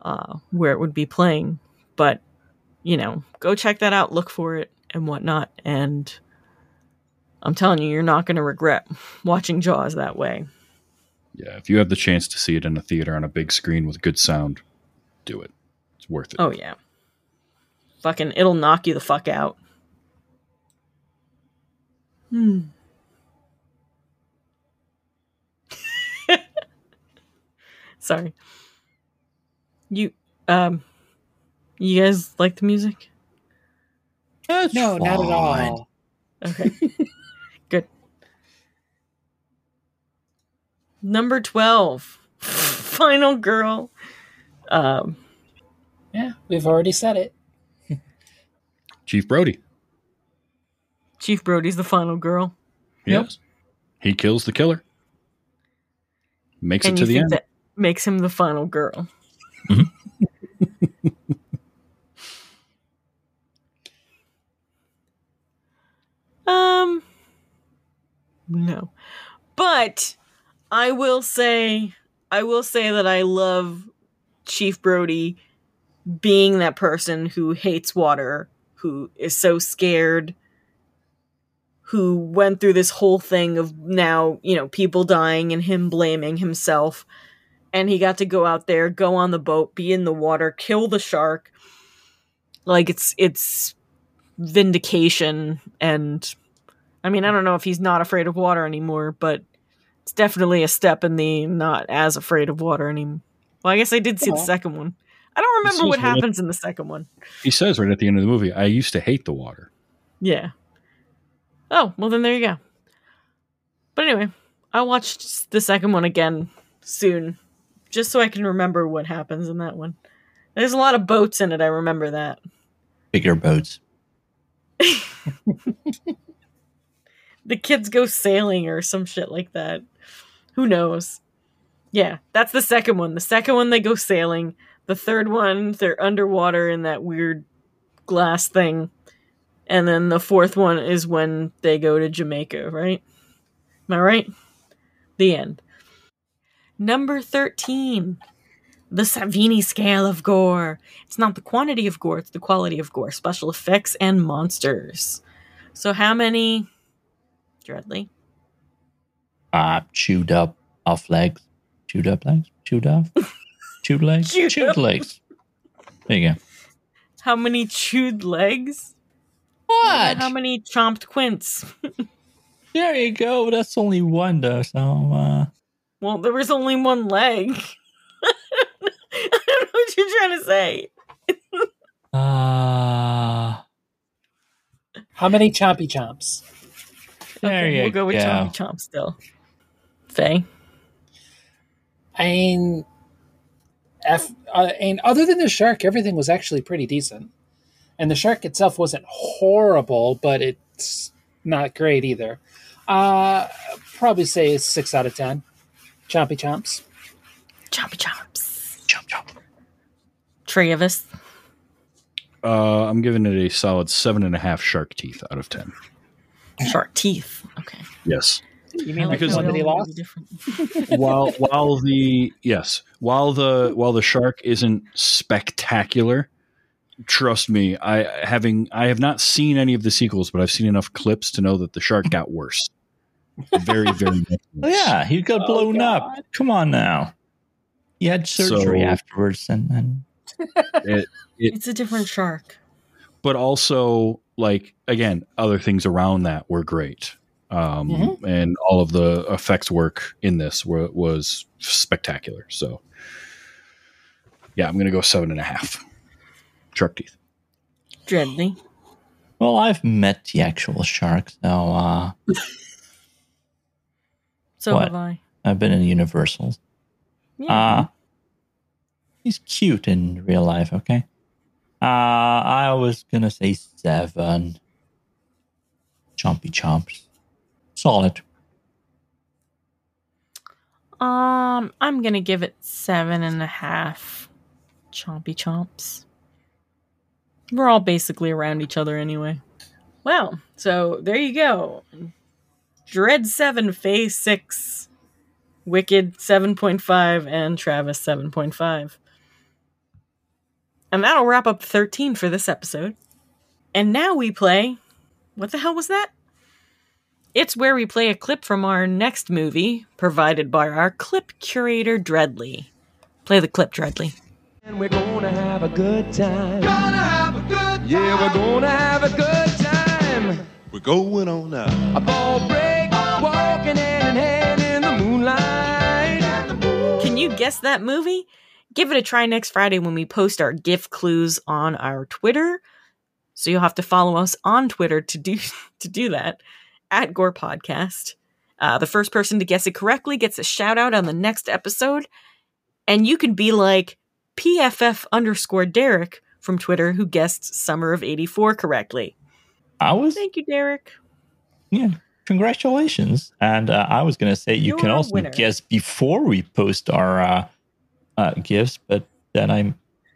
uh, where it would be playing. But, you know, go check that out, look for it, and whatnot. And I'm telling you, you're not going to regret watching Jaws that way. Yeah, if you have the chance to see it in a theater on a big screen with good sound, do it. It's worth it. Oh, yeah. Fucking, it'll knock you the fuck out. Hmm. Sorry. You um you guys like the music? That's No, not at all. Okay. Good. Number 12. Final girl. Um Yeah, we've already said it. Chief Brody. Chief Brody's the final girl. Yep. Yes. He kills the killer. Makes and it to the end. that makes him the final girl. um no. But I will say I will say that I love Chief Brody being that person who hates water, who is so scared, who went through this whole thing of now, you know, people dying and him blaming himself. And he got to go out there, go on the boat, be in the water, kill the shark. Like it's it's vindication and I mean, I don't know if he's not afraid of water anymore, but it's definitely a step in the not as afraid of water anymore. Well, I guess I did see the second one. I don't remember what really- happens in the second one. He says right at the end of the movie, I used to hate the water. Yeah. Oh, well then there you go. But anyway, I watched the second one again soon, just so I can remember what happens in that one. There's a lot of boats in it, I remember that. Bigger boats. The kids go sailing or some shit like that. Who knows? Yeah, that's the second one. The second one they go sailing. The third one they're underwater in that weird glass thing. And then the fourth one is when they go to Jamaica, right? Am I right? The end. Number 13. The Savini scale of gore. It's not the quantity of gore, it's the quality of gore. Special effects and monsters. So, how many? Dreadly. Uh, chewed up off legs. Chewed up legs? Chewed off? chewed legs? Chewed Chewed, legs. There you go. How many chewed legs? What? How many chomped quints? There you go. That's only one though. So uh Well, there was only one leg. I don't know what you're trying to say. uh How many chompy chomps? there you go. we'll go with go. chompy chomp still. Faye? I mean, F, uh, and other than the shark, everything was actually pretty decent. And the shark itself wasn't horrible, but it's not great either. Uh, probably say six out of ten. Chompy chomps. Chompy chomps. Chomp chomp. us. Uh, I'm giving it a solid seven and a half shark teeth out of ten. Shark teeth. Okay. Yes. You mean like Because- the one that he They'll lost? different. while while the yes while the while the shark isn't spectacular trust me i having i have not seen any of the sequels but i've seen enough clips to know that the shark got worse very very much Oh, yeah, he got Oh, blown up. Come on now. He had surgery So- afterwards and then It- It's a different shark. but also like again other things around that were great um Mhm. and all of the effects work in this were, was spectacular so yeah i'm gonna go seven and a half shark teeth Dreadly. well, I've met the actual shark, so uh So What? have I. I've been in Universal. Yeah. Uh he's cute in real life, okay? Uh I was gonna say seven. Chompy chomps. Solid. Um, I'm gonna give it seven and a half. Chompy chomps. We're all basically around each other anyway. Well, so there you go. Dread seven, Faye's six, Wicked seven point five, and Travis seven point five. And that'll wrap up thirteen for this episode. And now we play. What the hell was that? It's where we play a clip from our next movie, provided by our clip curator, Dreadly. Play the clip, Dreadly. And we're gonna have a good time. Gonna have a good time. Yeah, we're gonna have a good time. We're going on now. A ball break, walking hand in hand in the moonlight. Can you guess that movie? Give it a try next Friday when we post our gift clues on our Twitter. So you'll have to follow us on Twitter to do to do that at Gore Podcast. Uh, the first person to guess it correctly gets a shout out on the next episode, and you can be like PFF underscore Derek from Twitter who guessed Summer of '84 correctly. I was Thank you, Derek. yeah. Congratulations. And uh, I was gonna say you You're can also winner. guess before we post our uh, uh, gifts, but then I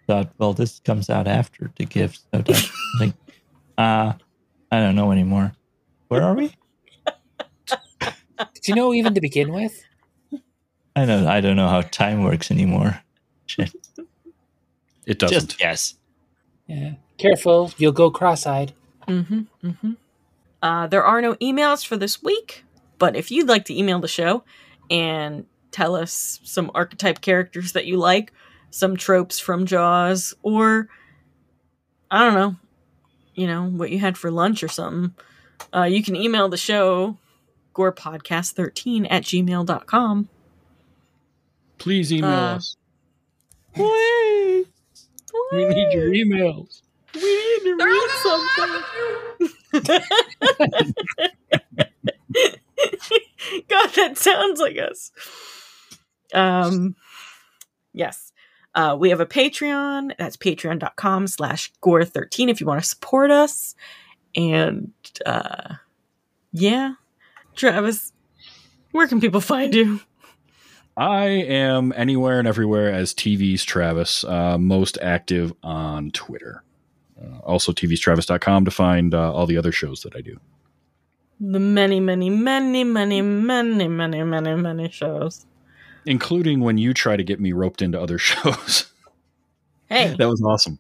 thought, well, this comes out after the gifts. So that, like, uh, I don't know anymore. Where are we? Did you know even to begin with? I don't. I don't know how time works anymore. Shit. It doesn't. Just guess. Yeah. Careful, you'll go cross-eyed. Mm-hmm. Mm-hmm. Uh, there are no emails for this week, but if you'd like to email the show and tell us some archetype characters that you like, some tropes from Jaws, or I don't know, you know, what you had for lunch or something, uh, you can email the show gorepodcast13 at gmail.com. Please email Uh, us. Please. We need your emails. We need to read something. God, that sounds like us. Um, yes. Uh, we have a Patreon. That's patreon.com slash gore13 if you want to support us. And uh, yeah. Travis, where can people find you? I am anywhere and everywhere as TV's Travis, uh, most active on Twitter. Uh, also, tvstravis.com to find uh, all the other shows that I do. The many, many, many, many, many, many, many, many shows. including when you try to get me roped into other shows. Hey, that was awesome.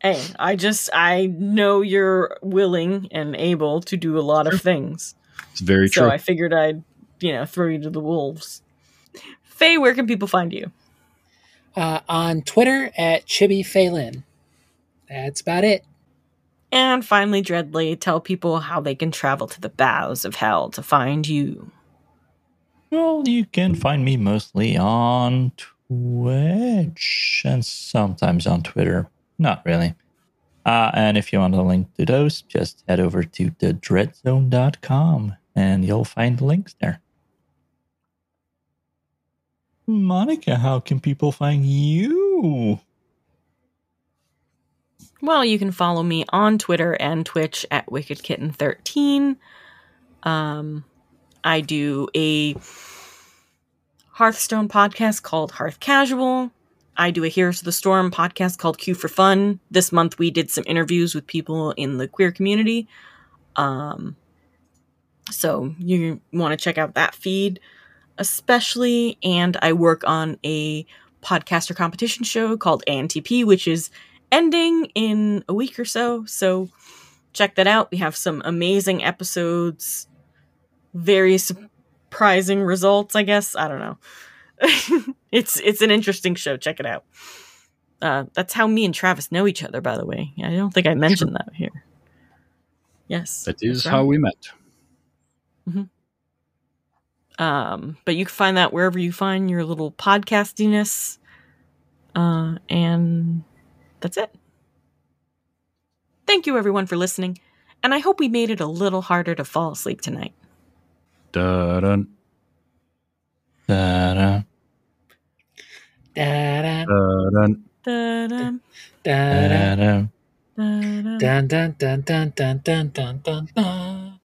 hey, I just I know you're willing and able to do a lot of things. It's very so true. So I figured I'd, you know, throw you to the wolves. Faye, where can people find you? Uh, on Twitter at Chibi Phelan. That's about it. And finally, Dreadly, tell people how they can travel to the bowels of hell to find you. Well, you can find me mostly on Twitch and sometimes on Twitter. Not really. Uh, and if you want a link to those, just head over to thedreadzone.com and you'll find links there. Monica, how can people find you? Well, you can follow me on Twitter and Twitch at WickedKitten13. Um, I do a Hearthstone podcast called Hearth Casual. I do a Heroes of the Storm podcast called Q for Fun. This month we did some interviews with people in the queer community. Um, so you want to check out that feed, especially. And I work on a podcaster competition show called ANTP, which is ending in a week or so. So check that out. We have some amazing episodes, very surprising results, I guess. I don't know. it's it's an interesting show. Check it out. Uh, that's how me and Travis know each other, by the way. I don't think I mentioned that here. Yes, That is that's how we met. Um, but you can find that wherever you find your little podcastiness. Uh, and that's it. Thank you, everyone, for listening, and I hope we made it a little harder to fall asleep tonight. Da-dun. Da-dun. Da-dun. Da-dun. Da-dun. Da-dun. Da-dun. Da-dun. Da-dun. Da-dun. Da-dun. Da-dun. Da-dun.